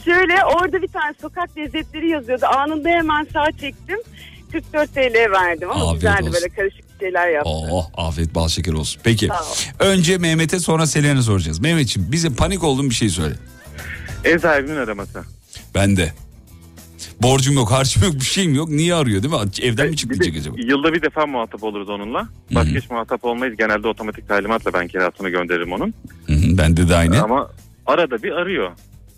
şöyle orada bir tane sokak lezzetleri yazıyordu. Anında hemen sağ çektim. 44 TL verdim ama Afiyet güzeldi olsun. böyle karışık şeyler yaptım. Oh afiyet bal şeker olsun. Peki önce Mehmet'e sonra Selen'e soracağız. Mehmetciğim bize panik olduğun bir şey söyle. Ev sahibinin araması. Ben de. Borcum yok, harcım yok, bir şeyim yok. Niye arıyor değil mi? Evden mi Bir çıkmayacak acaba? Yılda bir defa muhatap oluruz onunla. Başka hiç muhatap olmayız. Genelde otomatik talimatla ben kirasını gönderirim onun. Hı hı, bende de aynı. Ama arada bir arıyor.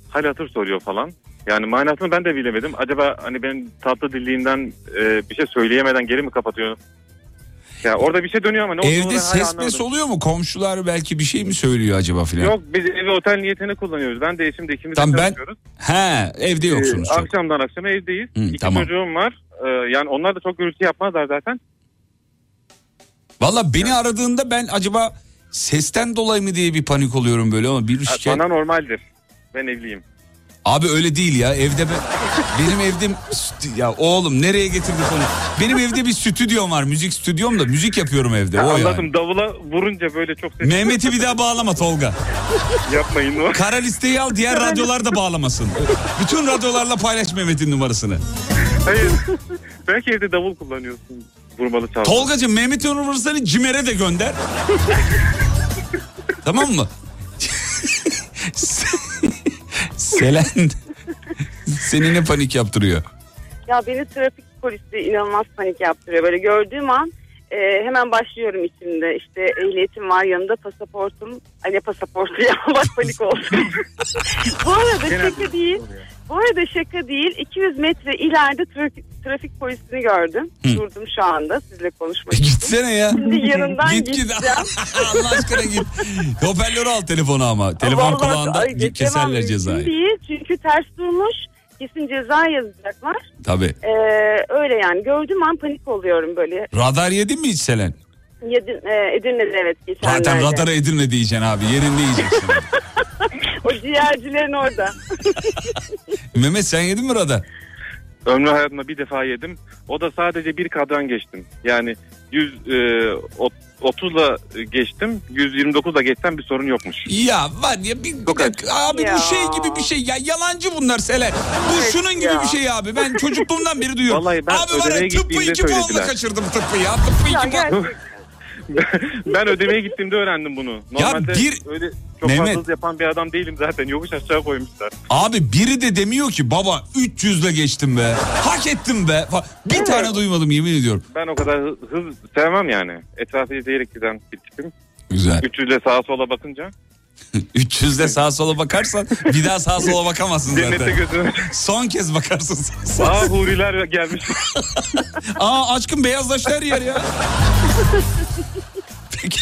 Hal hatır soruyor falan. Yani manasını ben de bilemedim. Acaba hani benim tatlı dilliğimden e, bir şey söyleyemeden geri mi kapatıyor? Ya orada bir şey dönüyor ama ne olduğunu ben Evde hala ses anlamadım. mes oluyor mu? Komşular belki bir şey mi söylüyor acaba filan? Yok biz evi otel niyetine kullanıyoruz. Ben de eşim de ikimiz de Tamam, ben- çalışıyoruz. He evde yoksunuz Ee, çok. akşamdan akşama evdeyiz. Hı, İki tamam. çocuğum var. Ee, yani onlar da çok gürültü yapmazlar zaten. Valla beni aradığında ben acaba sesten dolayı mı diye bir panik oluyorum böyle ama bir Ha, şikayet... Bana normaldir. Ben evliyim. Abi öyle değil ya evde ben... benim evde ya oğlum nereye getirdik onu? Benim evde bir stüdyom var müzik stüdyom da müzik yapıyorum evde Ha, o anladım. yani. Davula vurunca böyle çok ses Mehmet'i bir daha bağlama Tolga. yapmayın. o. Kara listeyi al diğer radyolar da bağlamasın. Bütün radyolarla paylaş Mehmet'in numarasını. Hayır. Belki evde davul kullanıyorsun. Vurmalı çalma. Tolgacığım Mehmet'in numarasını Cimer'e de gönder. tamam mı? Selen seni ne panik yaptırıyor? Ya beni trafik polisi inanılmaz panik yaptırıyor. Böyle gördüğüm an e, hemen başlıyorum içimde. İşte ehliyetim var yanında pasaportum. Ay ne pasaportu ya bak panik oldum. Bu arada şaka değil. Bu arada şaka değil. 200 metre ileride trafik, trafik polisini gördüm. Durdum şu anda sizle konuşmak E, için. gitsene ya. Şimdi yanından git git. gideceğim. Allah aşkına git. Hoparlörü al telefonu ama. Telefon Vallahi kulağında ay, keserler cezayı. Değil çünkü ters durmuş. Kesin ceza yazacaklar. Tabii. Ee, öyle yani gördüğüm an panik oluyorum böyle. Radar yedin mi hiç Selen? Yedin, e, Edirne'de evet geçenlerde. Zaten radara Edirne diyeceksin abi. Yerinde yiyeceksin. O ciğercilerin orada. Mehmet sen yedin mi radar? Ömrü hayatımda bir defa yedim. O da sadece bir kadran geçtim. Yani 100 e, ot- 30'la geçtim. 129'la geçsem bir sorun yokmuş. Ya var ya bir, bir dakika, abi Ya. bu şey gibi bir şey ya yalancı bunlar Selen. Bu Evet şunun gibi ya. bir şey abi. Ben çocukluğumdan beri duyuyorum. Vallahi ben abi var ya tıbbı iki puanla kaçırdım tıbbı ya. Tıbbı iki puan. ben ödemeye gittiğimde öğrendim bunu. Normalde bir- öyle çok Mehmet. fazla hız yapan bir adam değilim zaten. Yokuş aşağı koymuşlar. Abi biri de demiyor ki baba 300'le geçtim be. Hak ettim be. Bir tane duymadım yemin ediyorum. Ben o kadar hı- hız sevmem yani. Etrafı izleyerek giden bir tipim. Güzel. 300'le sağa sola bakınca 300'de sağa sola bakarsan bir daha sağa sola bakamazsın cennette zaten. gözünü. Son kez bakarsın. Aa huriler gelmiş. Aa aşkım beyazlaştı her yer ya. Peki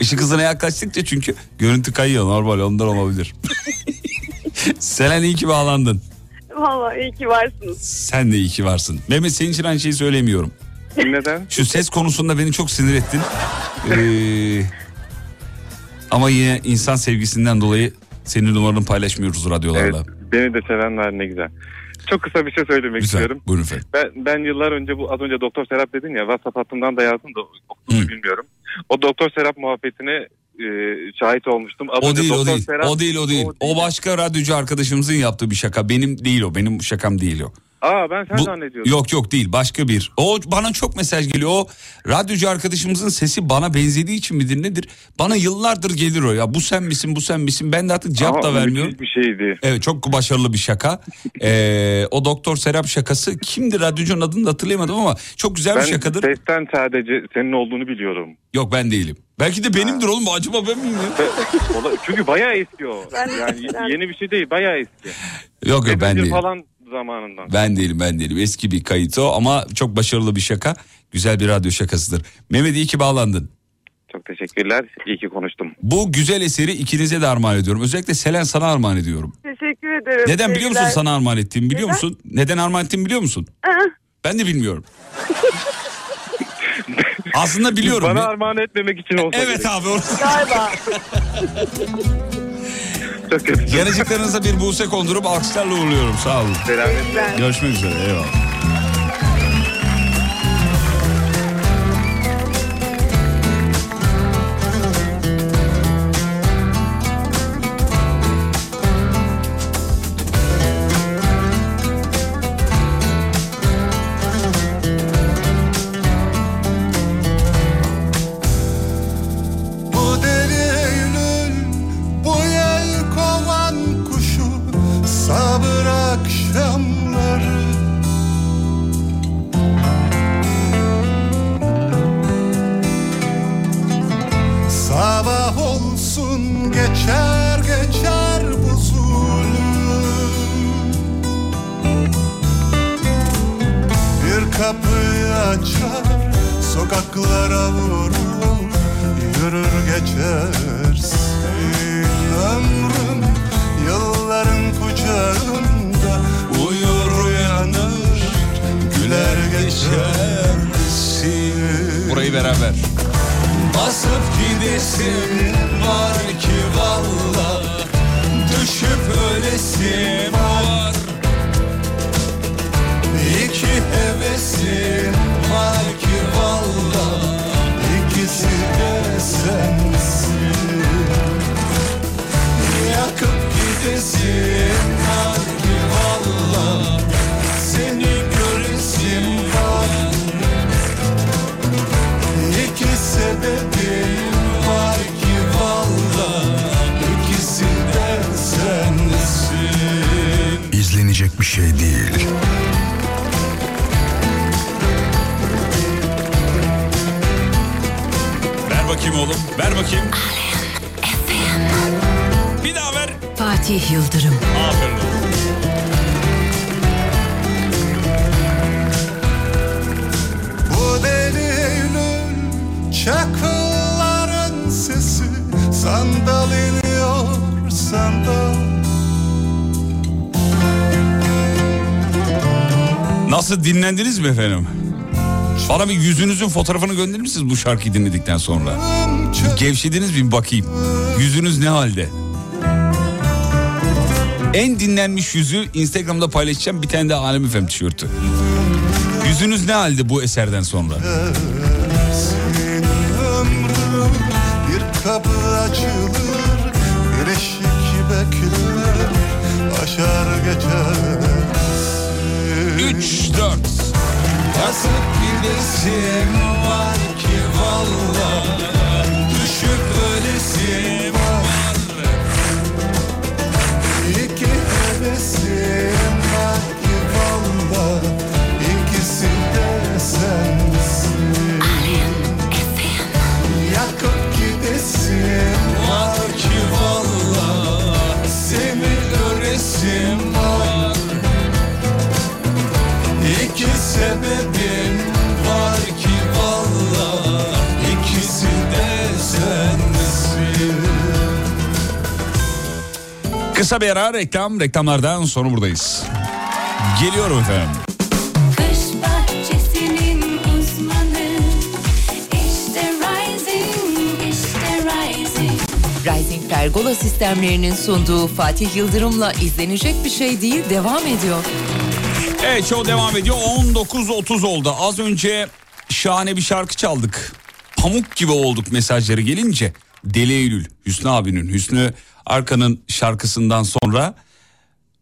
ışık hızına yaklaştıkça çünkü görüntü kayıyor normal ondan olabilir. Selen iyi ki bağlandın. Vallahi iyi ki varsınız. Sen de iyi ki varsın. Mehmet senin için aynı şeyi söylemiyorum. Neden? Şu ses konusunda beni çok sinir ettin. Ee, ama yine insan sevgisinden dolayı senin numaranı paylaşmıyoruz radyolarla. Evet, beni de sevenler ne güzel. Çok kısa bir şey söylemek Güzel. istiyorum. Buyurun efendim. Ben, ben yıllar önce bu az önce Doktor Serap dedin ya WhatsApp hattımdan da yazdım da okudum bilmiyorum. O Doktor Serap muhabbetine e, şahit olmuştum. Az O değil o değil. Serap- O değil o değil. O başka radyocu arkadaşımızın yaptığı bir şaka. Benim değil o. Benim şakam değil o. Aa ben sen Bu- zannediyordum. Yok yok değil başka bir. O bana çok mesaj geliyor. O radyocu arkadaşımızın sesi bana benzediği için midir nedir? Bana yıllardır gelir o ya. Bu sen misin bu sen misin? Ben de artık cevap Ama da vermiyorum. bir şeydi. Evet çok başarılı bir şaka. Ee, o Doktor Serap şakası kimdi radyocunun adını da hatırlayamadım ama çok güzel Ben bir şakadır. sesten sadece senin olduğunu biliyorum. Yok ben değilim. Belki de benimdir oğlum acaba ben miyim ya? Ola- Çünkü bayağı eski o. Yani yeni bir şey değil bayağı eski. Yok yok ben Messenger değilim. falan zamanından. Ben değilim ben değilim. Eski bir kayıt o ama çok başarılı bir şaka. Güzel bir radyo şakasıdır. Mehmet iyi ki bağlandın. Çok teşekkürler. İyi ki konuştum. Bu güzel eseri ikinize de armağan ediyorum. Özellikle Selen sana armağan ediyorum. Teşekkür ederim. Neden biliyor musun Sevgiler. sana armağan ettiğimi biliyor Neden? musun? Neden armağan ettiğimi biliyor musun? Aa, Ben de bilmiyorum. Aslında biliyorum. Bana armağan etmemek için olsa Evet gerek. abi. Galiba. Çok kötü. Yanıcıklarınıza bir buse kondurup alkışlarla uğurluyorum. Sağ olun. Selametle. Görüşmek üzere. Eyvallah. Buyurun efendim. Bana bir yüzünüzün fotoğrafını gönderir misiniz bu şarkıyı dinledikten sonra? Gevşediniz mi bakayım. Yüzünüz ne halde? En dinlenmiş yüzü Instagram'da paylaşacağım bir tane de Alem Efem tişörtü. Yüzünüz ne halde bu eserden sonra? kapı açılır Bir eşik Aşar geçer 3, 4 Nasıl gidesim var ki valla Düşüp ölesim var Kısa bir ara reklam reklamlardan sonra buradayız. Geliyorum efendim. Rising, işte rising Pergola sistemlerinin sunduğu Fatih Yıldırım'la izlenecek bir şey değil devam ediyor. Evet show devam ediyor. 19.30 oldu. Az önce şahane bir şarkı çaldık. Pamuk gibi olduk mesajları gelince. Deli Eylül, Hüsnü abinin, Hüsnü Arkan'ın şarkısından sonra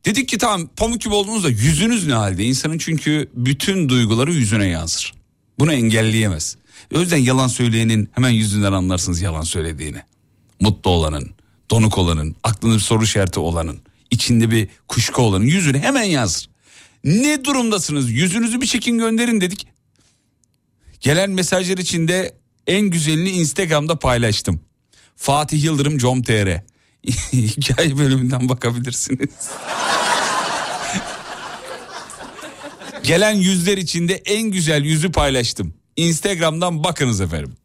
dedik ki tamam pamuk gibi olduğunuzda yüzünüz ne halde? İnsanın çünkü bütün duyguları yüzüne yansır. Bunu engelleyemez. O yüzden yalan söyleyenin hemen yüzünden anlarsınız yalan söylediğini. Mutlu olanın, donuk olanın, aklında bir soru işareti olanın, içinde bir kuşku olanın yüzüne hemen yansır. Ne durumdasınız? Yüzünüzü bir çekin gönderin dedik. Gelen mesajlar içinde en güzelini Instagram'da paylaştım. Fatih Yıldırım com.tr Hikaye bölümünden bakabilirsiniz. Gelen yüzler içinde en güzel yüzü paylaştım. Instagram'dan bakınız efendim.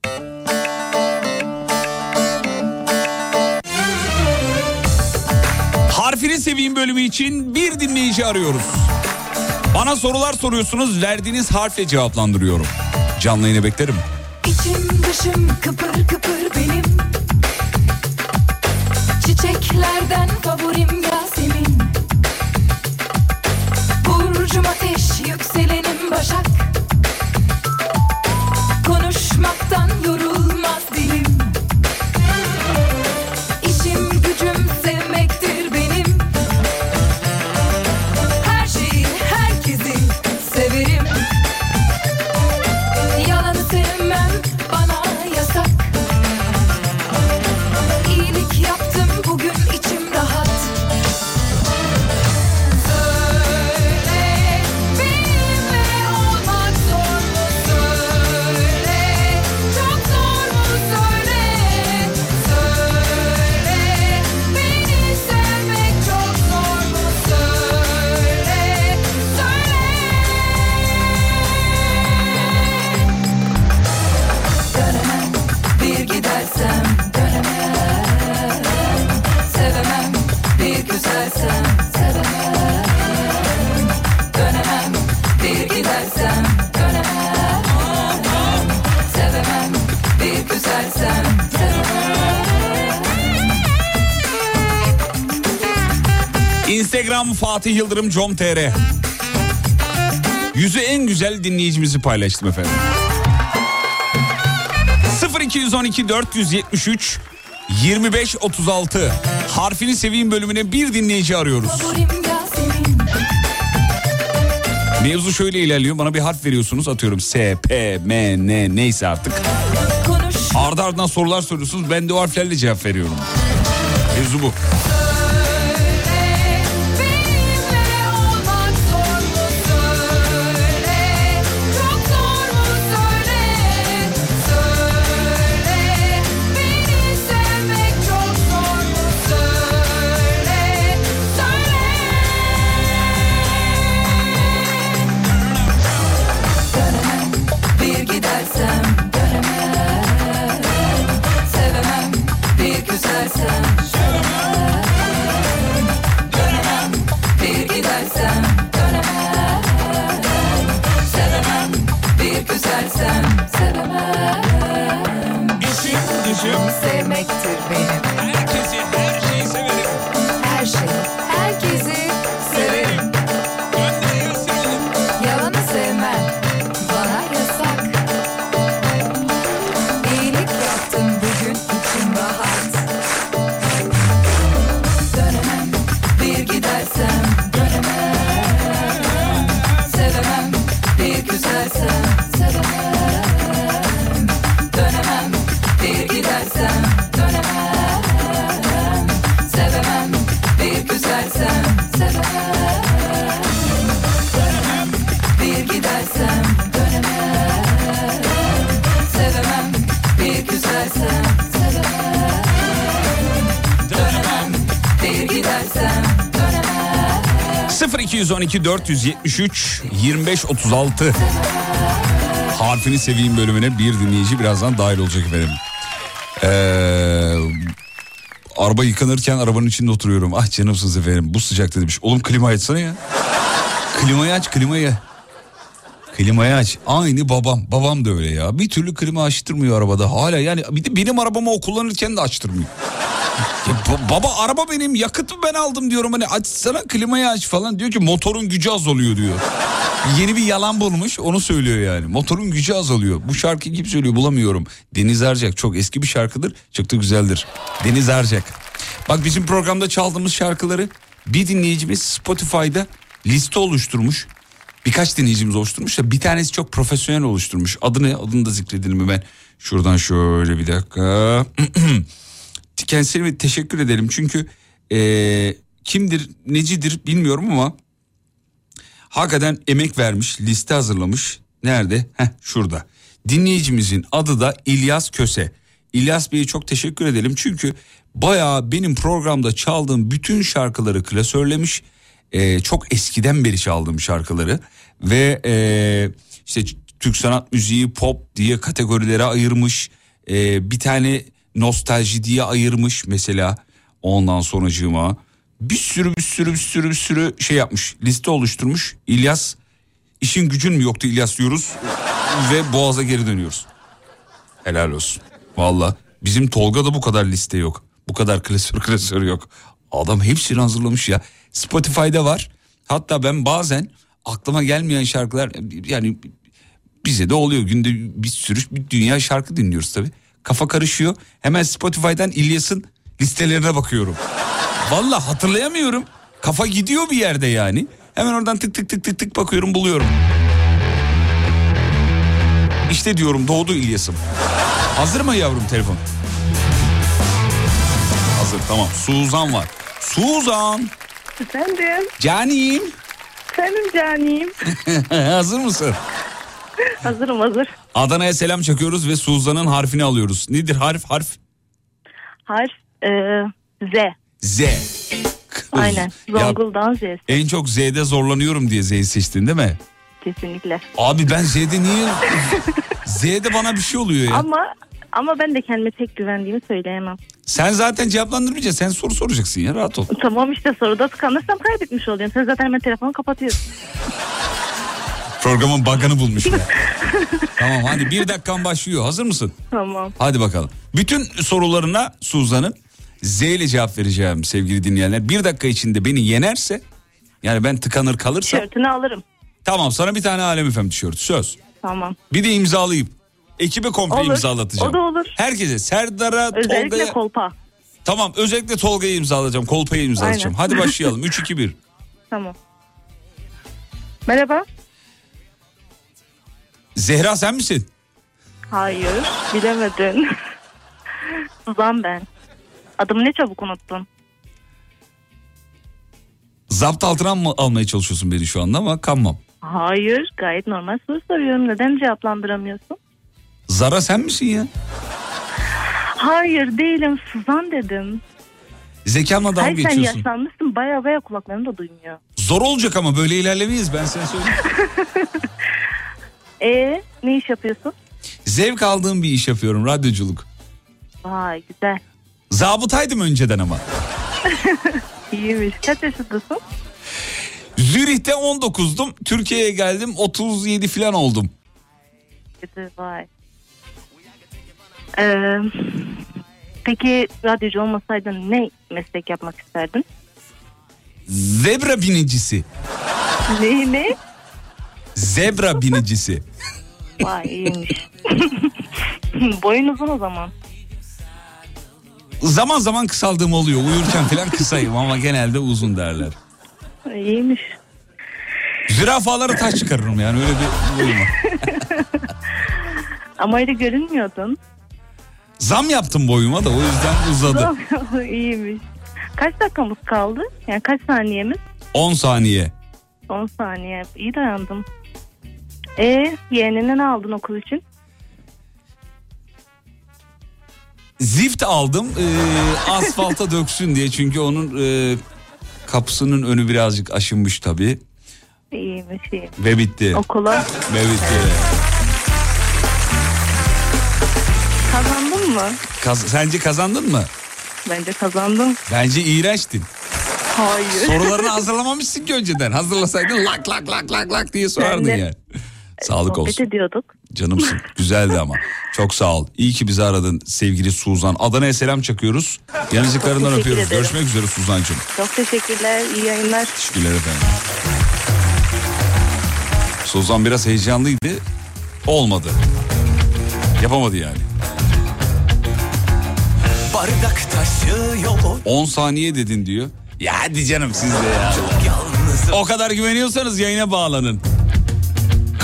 Harfini seveyim bölümü için bir dinleyici arıyoruz. Bana sorular soruyorsunuz verdiğiniz harfle cevaplandırıyorum. Canlı yayını beklerim. İçim dışım kıpır kıpır benim Çiçeklerden favorim Fatih Yıldırım com.tr Yüzü en güzel dinleyicimizi paylaştım efendim. 0212 473 25 36 harfini seveyim bölümüne bir dinleyici arıyoruz. Mevzu şöyle ilerliyor. Bana bir harf veriyorsunuz. Atıyorum S, P, M, N neyse artık. Ardı ardına sorular soruyorsunuz. Ben de o harflerle cevap veriyorum. Mevzu bu. Dışım Sevmektir benim herkesi 92 473 25 36 harfini seveyim bölümüne bir dinleyici birazdan dahil olacak efendim. Ee, araba yıkanırken arabanın içinde oturuyorum. Ah canımsınız efendim bu sıcakta demiş. Oğlum klima açsana ya. klimayı aç klimayı. Klimayı aç. Aynı babam. Babam da öyle ya. Bir türlü klima açtırmıyor arabada. Hala yani bir de benim arabama o kullanırken de açtırmıyor. Ya ba- baba araba benim yakıtı ben aldım diyorum hani açsana klimayı aç falan diyor ki motorun gücü azalıyor diyor. Yeni bir yalan bulmuş onu söylüyor yani motorun gücü azalıyor. Bu şarkıyı kim söylüyor bulamıyorum. Deniz Arcak çok eski bir şarkıdır da güzeldir. Deniz Arcak. Bak bizim programda çaldığımız şarkıları bir dinleyicimiz Spotify'da liste oluşturmuş. Birkaç dinleyicimiz oluşturmuş da bir tanesi çok profesyonel oluşturmuş. Adını adını da zikredelim hemen. Şuradan şöyle bir dakika. Kendisine bir teşekkür edelim. Çünkü eee, kimdir necidir bilmiyorum ama hakikaten emek vermiş liste hazırlamış. Nerede? Heh şurada. Dinleyicimizin adı da İlyas Köse. İlyas Bey'e çok teşekkür edelim çünkü bayağı benim programda çaldığım bütün şarkıları klasörlemiş. Eee, çok eskiden beri çaldığım şarkıları ve eee, işte Türk sanat müziği pop diye kategorilere ayırmış. Eee, bir tane nostalji diye ayırmış mesela ondan sonracığıma. Bir sürü bir sürü bir sürü bir sürü şey yapmış liste oluşturmuş. İlyas işin gücün mü yoktu İlyas diyoruz ve Boğaz'a geri dönüyoruz. Helal olsun. Valla bizim Tolga'da bu kadar liste yok. Bu kadar klasör klasör yok. Adam hepsini hazırlamış ya. Spotify'da var. Hatta ben bazen aklıma gelmeyen şarkılar yani bize de oluyor. Günde bir sürü bir dünya şarkı dinliyoruz tabii. Kafa karışıyor. Hemen Spotify'dan İlyas'ın listelerine bakıyorum. Valla hatırlayamıyorum. Kafa gidiyor bir yerde yani. Hemen oradan tık tık tık tık tık bakıyorum buluyorum. İşte diyorum doğdu İlyas'ım. Hazır mı yavrum telefon? Hazır tamam. Suzan var. Suzan. Efendim, Canim. benim canim. hazır mısın? Hazırım hazır. Adana'ya selam çakıyoruz ve Suzan'ın harfini alıyoruz. Nedir harf? Harf Harf e, Z. Z. Aynen. Ya, Zonguldak'ın Z'si. en çok Z'de zorlanıyorum diye Z'yi seçtin değil mi? Kesinlikle. Abi ben Z'de niye... Z'de bana bir şey oluyor ya. Ama ama ben de kendime tek güvendiğimi söyleyemem. Sen zaten cevaplandırmayacaksın. Sen soru soracaksın ya rahat ol. Tamam işte soruda tıkanırsam kaybetmiş oluyorum. Sen zaten hemen telefonu kapatıyorsun. Programın bug'ını bulmuş ya. tamam hadi bir dakikan başlıyor. Hazır mısın? tamam. Hadi bakalım. Bütün sorularına Suzan'ın Z ile cevap vereceğim sevgili dinleyenler. Bir dakika içinde beni yenerse yani ben tıkanır kalırsam Tişörtünü alırım. tamam sana bir tane Alem Efem tişörtü söz. Tamam. Bir de imzalayıp ekibe komple Olur. imzalatacağım. O da olur. Herkese Serdar'a, Özellikle Tolga'ya. kolpa. Tamam özellikle Tolga'yı imzalayacağım. Kolpayı imzalayacağım. Aynen. Hadi başlayalım. 3 2 1. Tamam. Merhaba. Zehra sen misin? Hayır. Bilemedin. Suzan ben. Adımı ne çabuk unuttun. Zapt altına mı almaya çalışıyorsun beni şu anda ama kanmam. Hayır. Gayet normal soru soruyorum. Neden cevaplandıramıyorsun? Zara sen misin ya? Hayır değilim. Suzan dedim. Zekamla dalga Hayır sen geçiyorsun. yaşlanmışsın. Baya baya kulaklarım da duymuyor. Zor olacak ama böyle ilerlemeyiz ben sana söyleyeyim. E ne iş yapıyorsun? Zevk aldığım bir iş yapıyorum radyoculuk. Vay güzel. Zabıtaydım önceden ama. İyiymiş. Kaç yaşındasın? Zürih'te 19'dum. Türkiye'ye geldim 37 falan oldum. Kötü vay. Ee, peki radyocu olmasaydın ne meslek yapmak isterdin? Zebra binicisi. Ne ne? Zebra binicisi. Vay iyiymiş. Boyun uzun o zaman. Zaman zaman kısaldığım oluyor. Uyurken falan kısayım ama genelde uzun derler. İyiymiş. Zürafalara taş çıkarırım yani öyle bir huyum var. Ama öyle görünmüyordun. Zam yaptım boyuma da o yüzden uzadı. İyiymiş. Kaç dakikamız kaldı? Yani kaç saniyemiz? 10 saniye. 10 saniye. İyi dayandım. E yeğenine ne aldın okul için? Zift aldım e, asfalta döksün diye çünkü onun e, kapısının önü birazcık aşınmış tabii. İyiymiş iyi. Ve bitti. Okula Ve bitti. kazandın mı? Kaz- sence kazandın mı? Bence kazandım. Bence iğrençtin. Hayır. Sorularını hazırlamamışsın ki önceden. Hazırlasaydın lak lak lak lak lak diye sorardın Ben de- yani. Sağlık Sohbet olsun. ediyorduk. Canımsın. Güzeldi ama. Çok sağ ol. İyi ki bizi aradın sevgili Suzan. Adana'ya selam çakıyoruz. Yanıcıklarından Çok teşekkür öpüyoruz. ederim. Görüşmek üzere Suzan'cığım. Çok teşekkürler. iyi yayınlar. Teşekkürler efendim. Suzan biraz heyecanlıydı. Olmadı. Yapamadı yani. Bardak taşıyor 10 saniye dedin diyor. Ya hadi canım siz de ya. O kadar güveniyorsanız yayına bağlanın.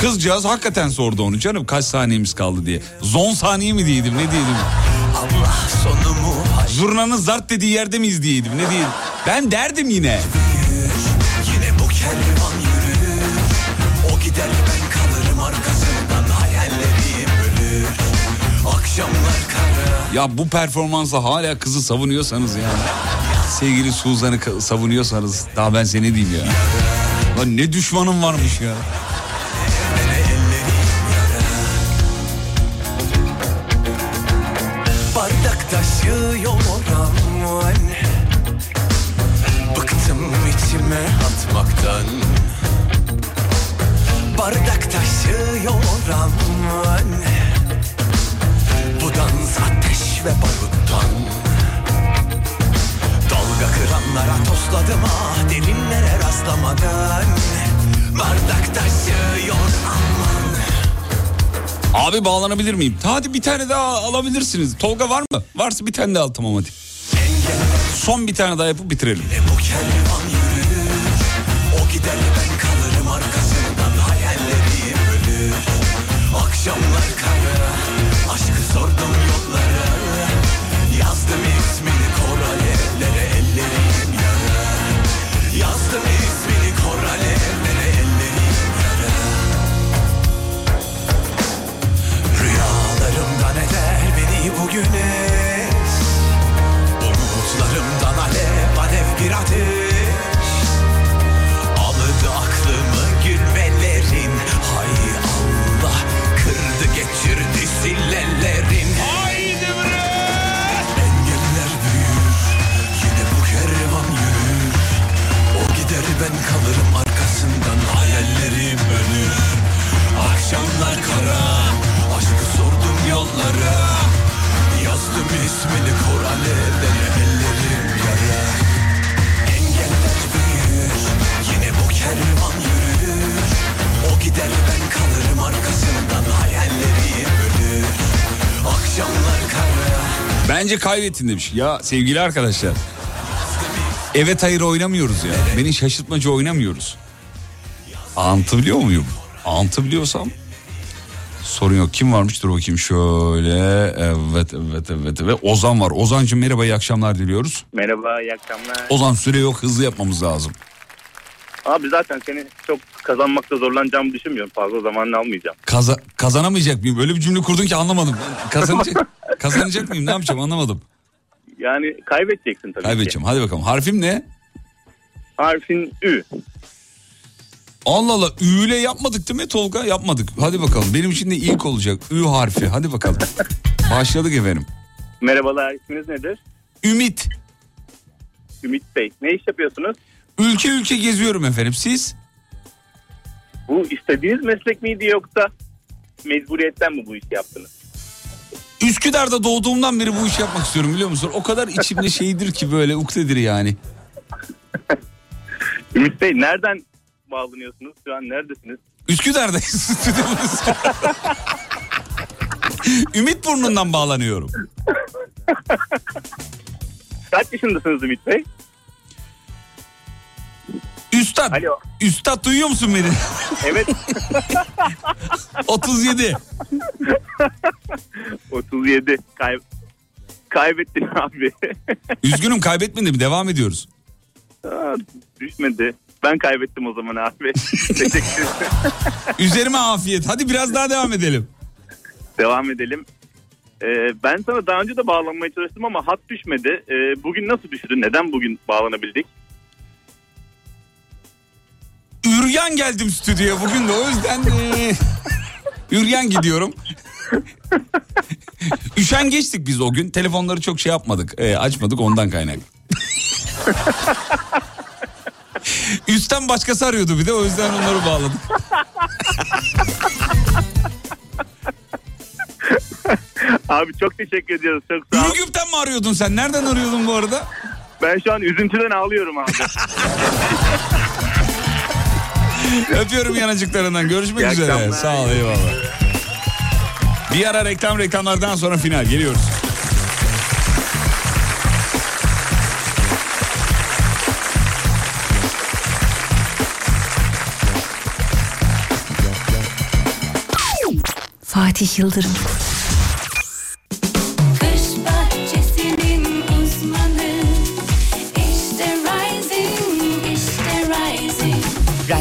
Kızcağız hakikaten sordu onu canım kaç saniyemiz kaldı diye. Zon saniye mi diyeydim ne diyeydim. Allah sonumu Zurnanın zart dediği yerde miyiz diyeydim ne diyeydim. Ben derdim yine. Yine bu kervan yürür O gider ben kalırım arkasından Hayallerim ölür Akşamlar kara Ya bu performansa hala kızı savunuyorsanız yani. Sevgili Suzan'ı savunuyorsanız daha ben seni diyeyim ya. Lan ne düşmanım varmış ya. Taşıyor aman Bıktım içime atmaktan. Bardak taşıyor aman Bu dans ateş ve baruttan. Dalga kıranlara tosladım ah Derinlere rastlamadan. Bardak taşıyor aman Abi bağlanabilir miyim? Hadi bir tane daha alabilirsiniz. Tolga var mı? Varsa bir tane daha al tamam hadi. Son bir tane daha yapıp bitirelim. Beni gider ben kalırım arkasından hayallerim ölür Akşamlar kara Bence kaybettin demiş. Ya sevgili arkadaşlar. Evet hayır oynamıyoruz ya. Beni şaşırtmacı oynamıyoruz. Anlatabiliyor muyum? Anlatabiliyorsam sorun yok. Kim varmış dur bakayım şöyle. Evet evet evet. Ve Ozan var. Ozancığım merhaba iyi akşamlar diliyoruz. Merhaba, iyi akşamlar. Ozan süre yok hızlı yapmamız lazım. Abi zaten seni çok kazanmakta zorlanacağımı düşünmüyorum. Fazla zamanını almayacağım. Kaza- kazanamayacak mıyım? Öyle bir cümle kurdun ki anlamadım. Kazanacak, kazanacak mıyım ne yapacağım anlamadım. Yani kaybedeceksin tabii ki. Kaybedeceğim hadi bakalım. Harfim ne? Harfin Ü. Allah Allah Ü'yle yapmadık değil mi Tolga? Yapmadık. Hadi bakalım benim için de ilk olacak. Ü harfi hadi bakalım. Başladık efendim. Merhabalar, isminiz nedir? Ümit. Ümit Bey. Ne iş yapıyorsunuz? Ülke ülke geziyorum efendim siz? Bu istediğiniz meslek miydi yoksa mecburiyetten mi bu işi yaptınız? Üsküdar'da doğduğumdan beri bu işi yapmak istiyorum biliyor musun? O kadar içimde şeydir ki böyle ukdedir yani. Ümit Bey nereden bağlanıyorsunuz? Şu an neredesiniz? Üsküdar'dayız. Ümit burnundan bağlanıyorum. Kaç yaşındasınız Ümit Bey? Üstad. Alo. Üstad duyuyor musun beni? Evet. 37. 37. Kay kaybettin abi. Üzgünüm kaybetmedim devam ediyoruz. Aa, düşmedi. Ben kaybettim o zaman abi. Teşekkür. Üzerime afiyet. Hadi biraz daha devam edelim. Devam edelim. Ee, ben sana daha önce de bağlanmaya çalıştım ama hat düşmedi. Ee, bugün nasıl düştü? Neden bugün bağlanabildik? Üryan geldim stüdyoya bugün de o yüzden e, üryan gidiyorum. Üşen geçtik biz o gün. Telefonları çok şey yapmadık. E, açmadık ondan kaynak. Üstten başkası arıyordu bir de o yüzden onları bağladık. Abi çok teşekkür ediyoruz. Çok sağ ol. Ürgüp'ten mi arıyordun sen? Nereden arıyordun bu arada? Ben şu an üzüntüden ağlıyorum abi. Öpüyorum yanacıklarından. Görüşmek İyi üzere. akşamlar. Sağ ol eyvallah. Bir ara reklam reklamlardan sonra final geliyoruz. Fatih Yıldırım.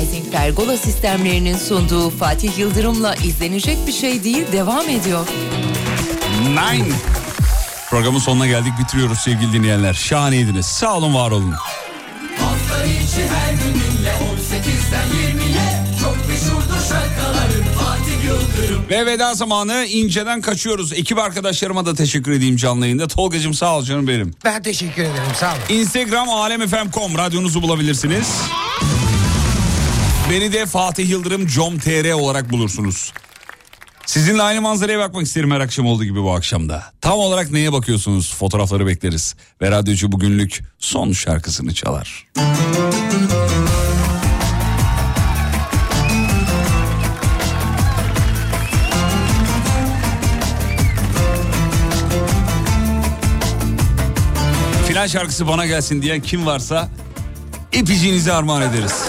Rising Pergola sistemlerinin sunduğu Fatih Yıldırım'la izlenecek bir şey değil devam ediyor. Nine. Programın sonuna geldik bitiriyoruz sevgili dinleyenler. Şahaneydiniz. Sağ olun var olun. Hafta içi her gün dinle 18'den 20'ye Çok meşhurdur şarkıların Fatih Yıldırım Ve veda zamanı inceden kaçıyoruz. Ekip arkadaşlarıma da teşekkür edeyim canlı yayında. Tolgacığım sağ ol canım benim. Ben teşekkür ederim sağ olun. Instagram alemfm.com radyonuzu bulabilirsiniz. Beni de Fatih Yıldırım com.tr olarak bulursunuz. Sizinle aynı manzaraya bakmak isterim her akşam olduğu gibi bu akşamda. Tam olarak neye bakıyorsunuz? Fotoğrafları bekleriz. Ve radyocu bugünlük son şarkısını çalar. Final şarkısı bana gelsin diyen kim varsa ipiciğinizi armağan ederiz.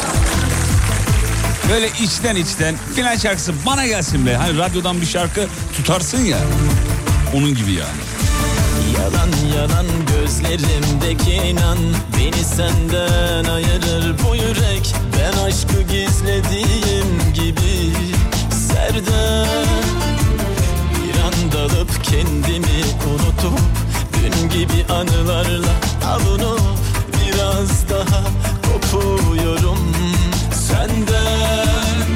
Böyle içten içten final şarkısı bana gelsin be. Hani radyodan bir şarkı tutarsın ya. Onun gibi yani. Yalan yalan gözlerimdeki inan Beni senden ayırır bu yürek Ben aşkı gizlediğim gibi Serdar Bir an dalıp kendimi unutup Dün gibi anılarla avunup Biraz daha kopuyorum senden.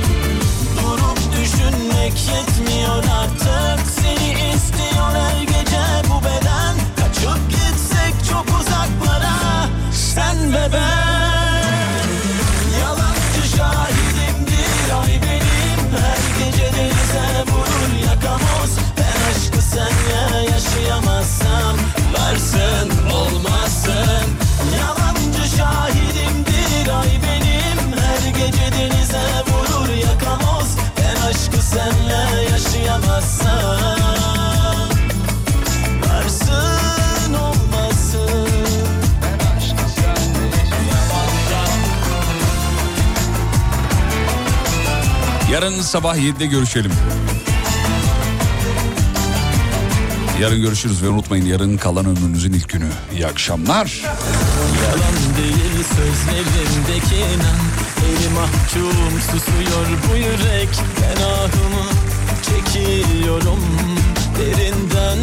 Durup düşünmek yetmiyor artık. Seni istiyor her gece bu beden. Kaçıp gitsek çok uzaklara Sen ve ben. Yalancı şahidimdir. Ay Her gece denize vurur Ben aşkı senle yaşayamazsam Varsın senle yaşayamazsam Varsın olmasın Yarın sabah 7'de görüşelim. Yarın görüşürüz ve unutmayın yarın kalan ömrünüzün ilk günü. İyi akşamlar. Yalan değil sözlerimdeki inan Eli mahkum susuyor bu yürek. Ben ahımı çekiyorum derinden.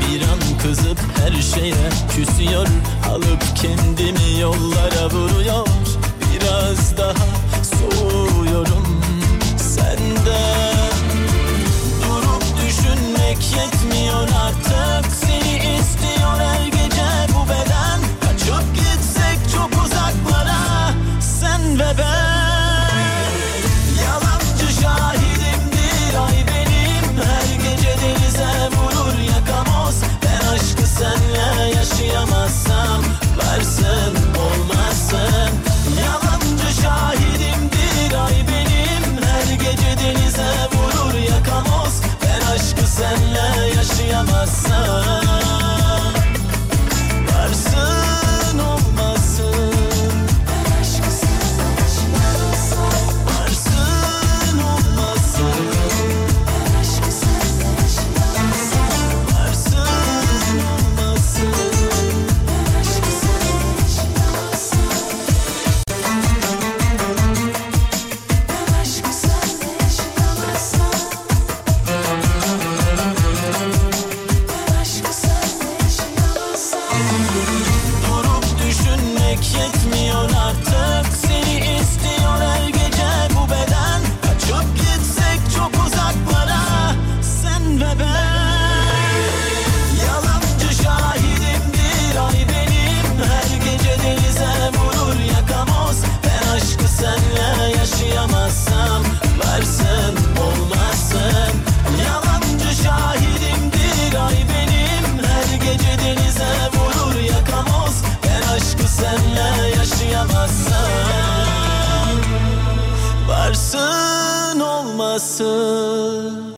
Bir an kızıp her şeye küsüyor. Alıp kendimi yollara vuruyor. Biraz daha soğuyorum senden. Durup düşünmek yetmiyor artık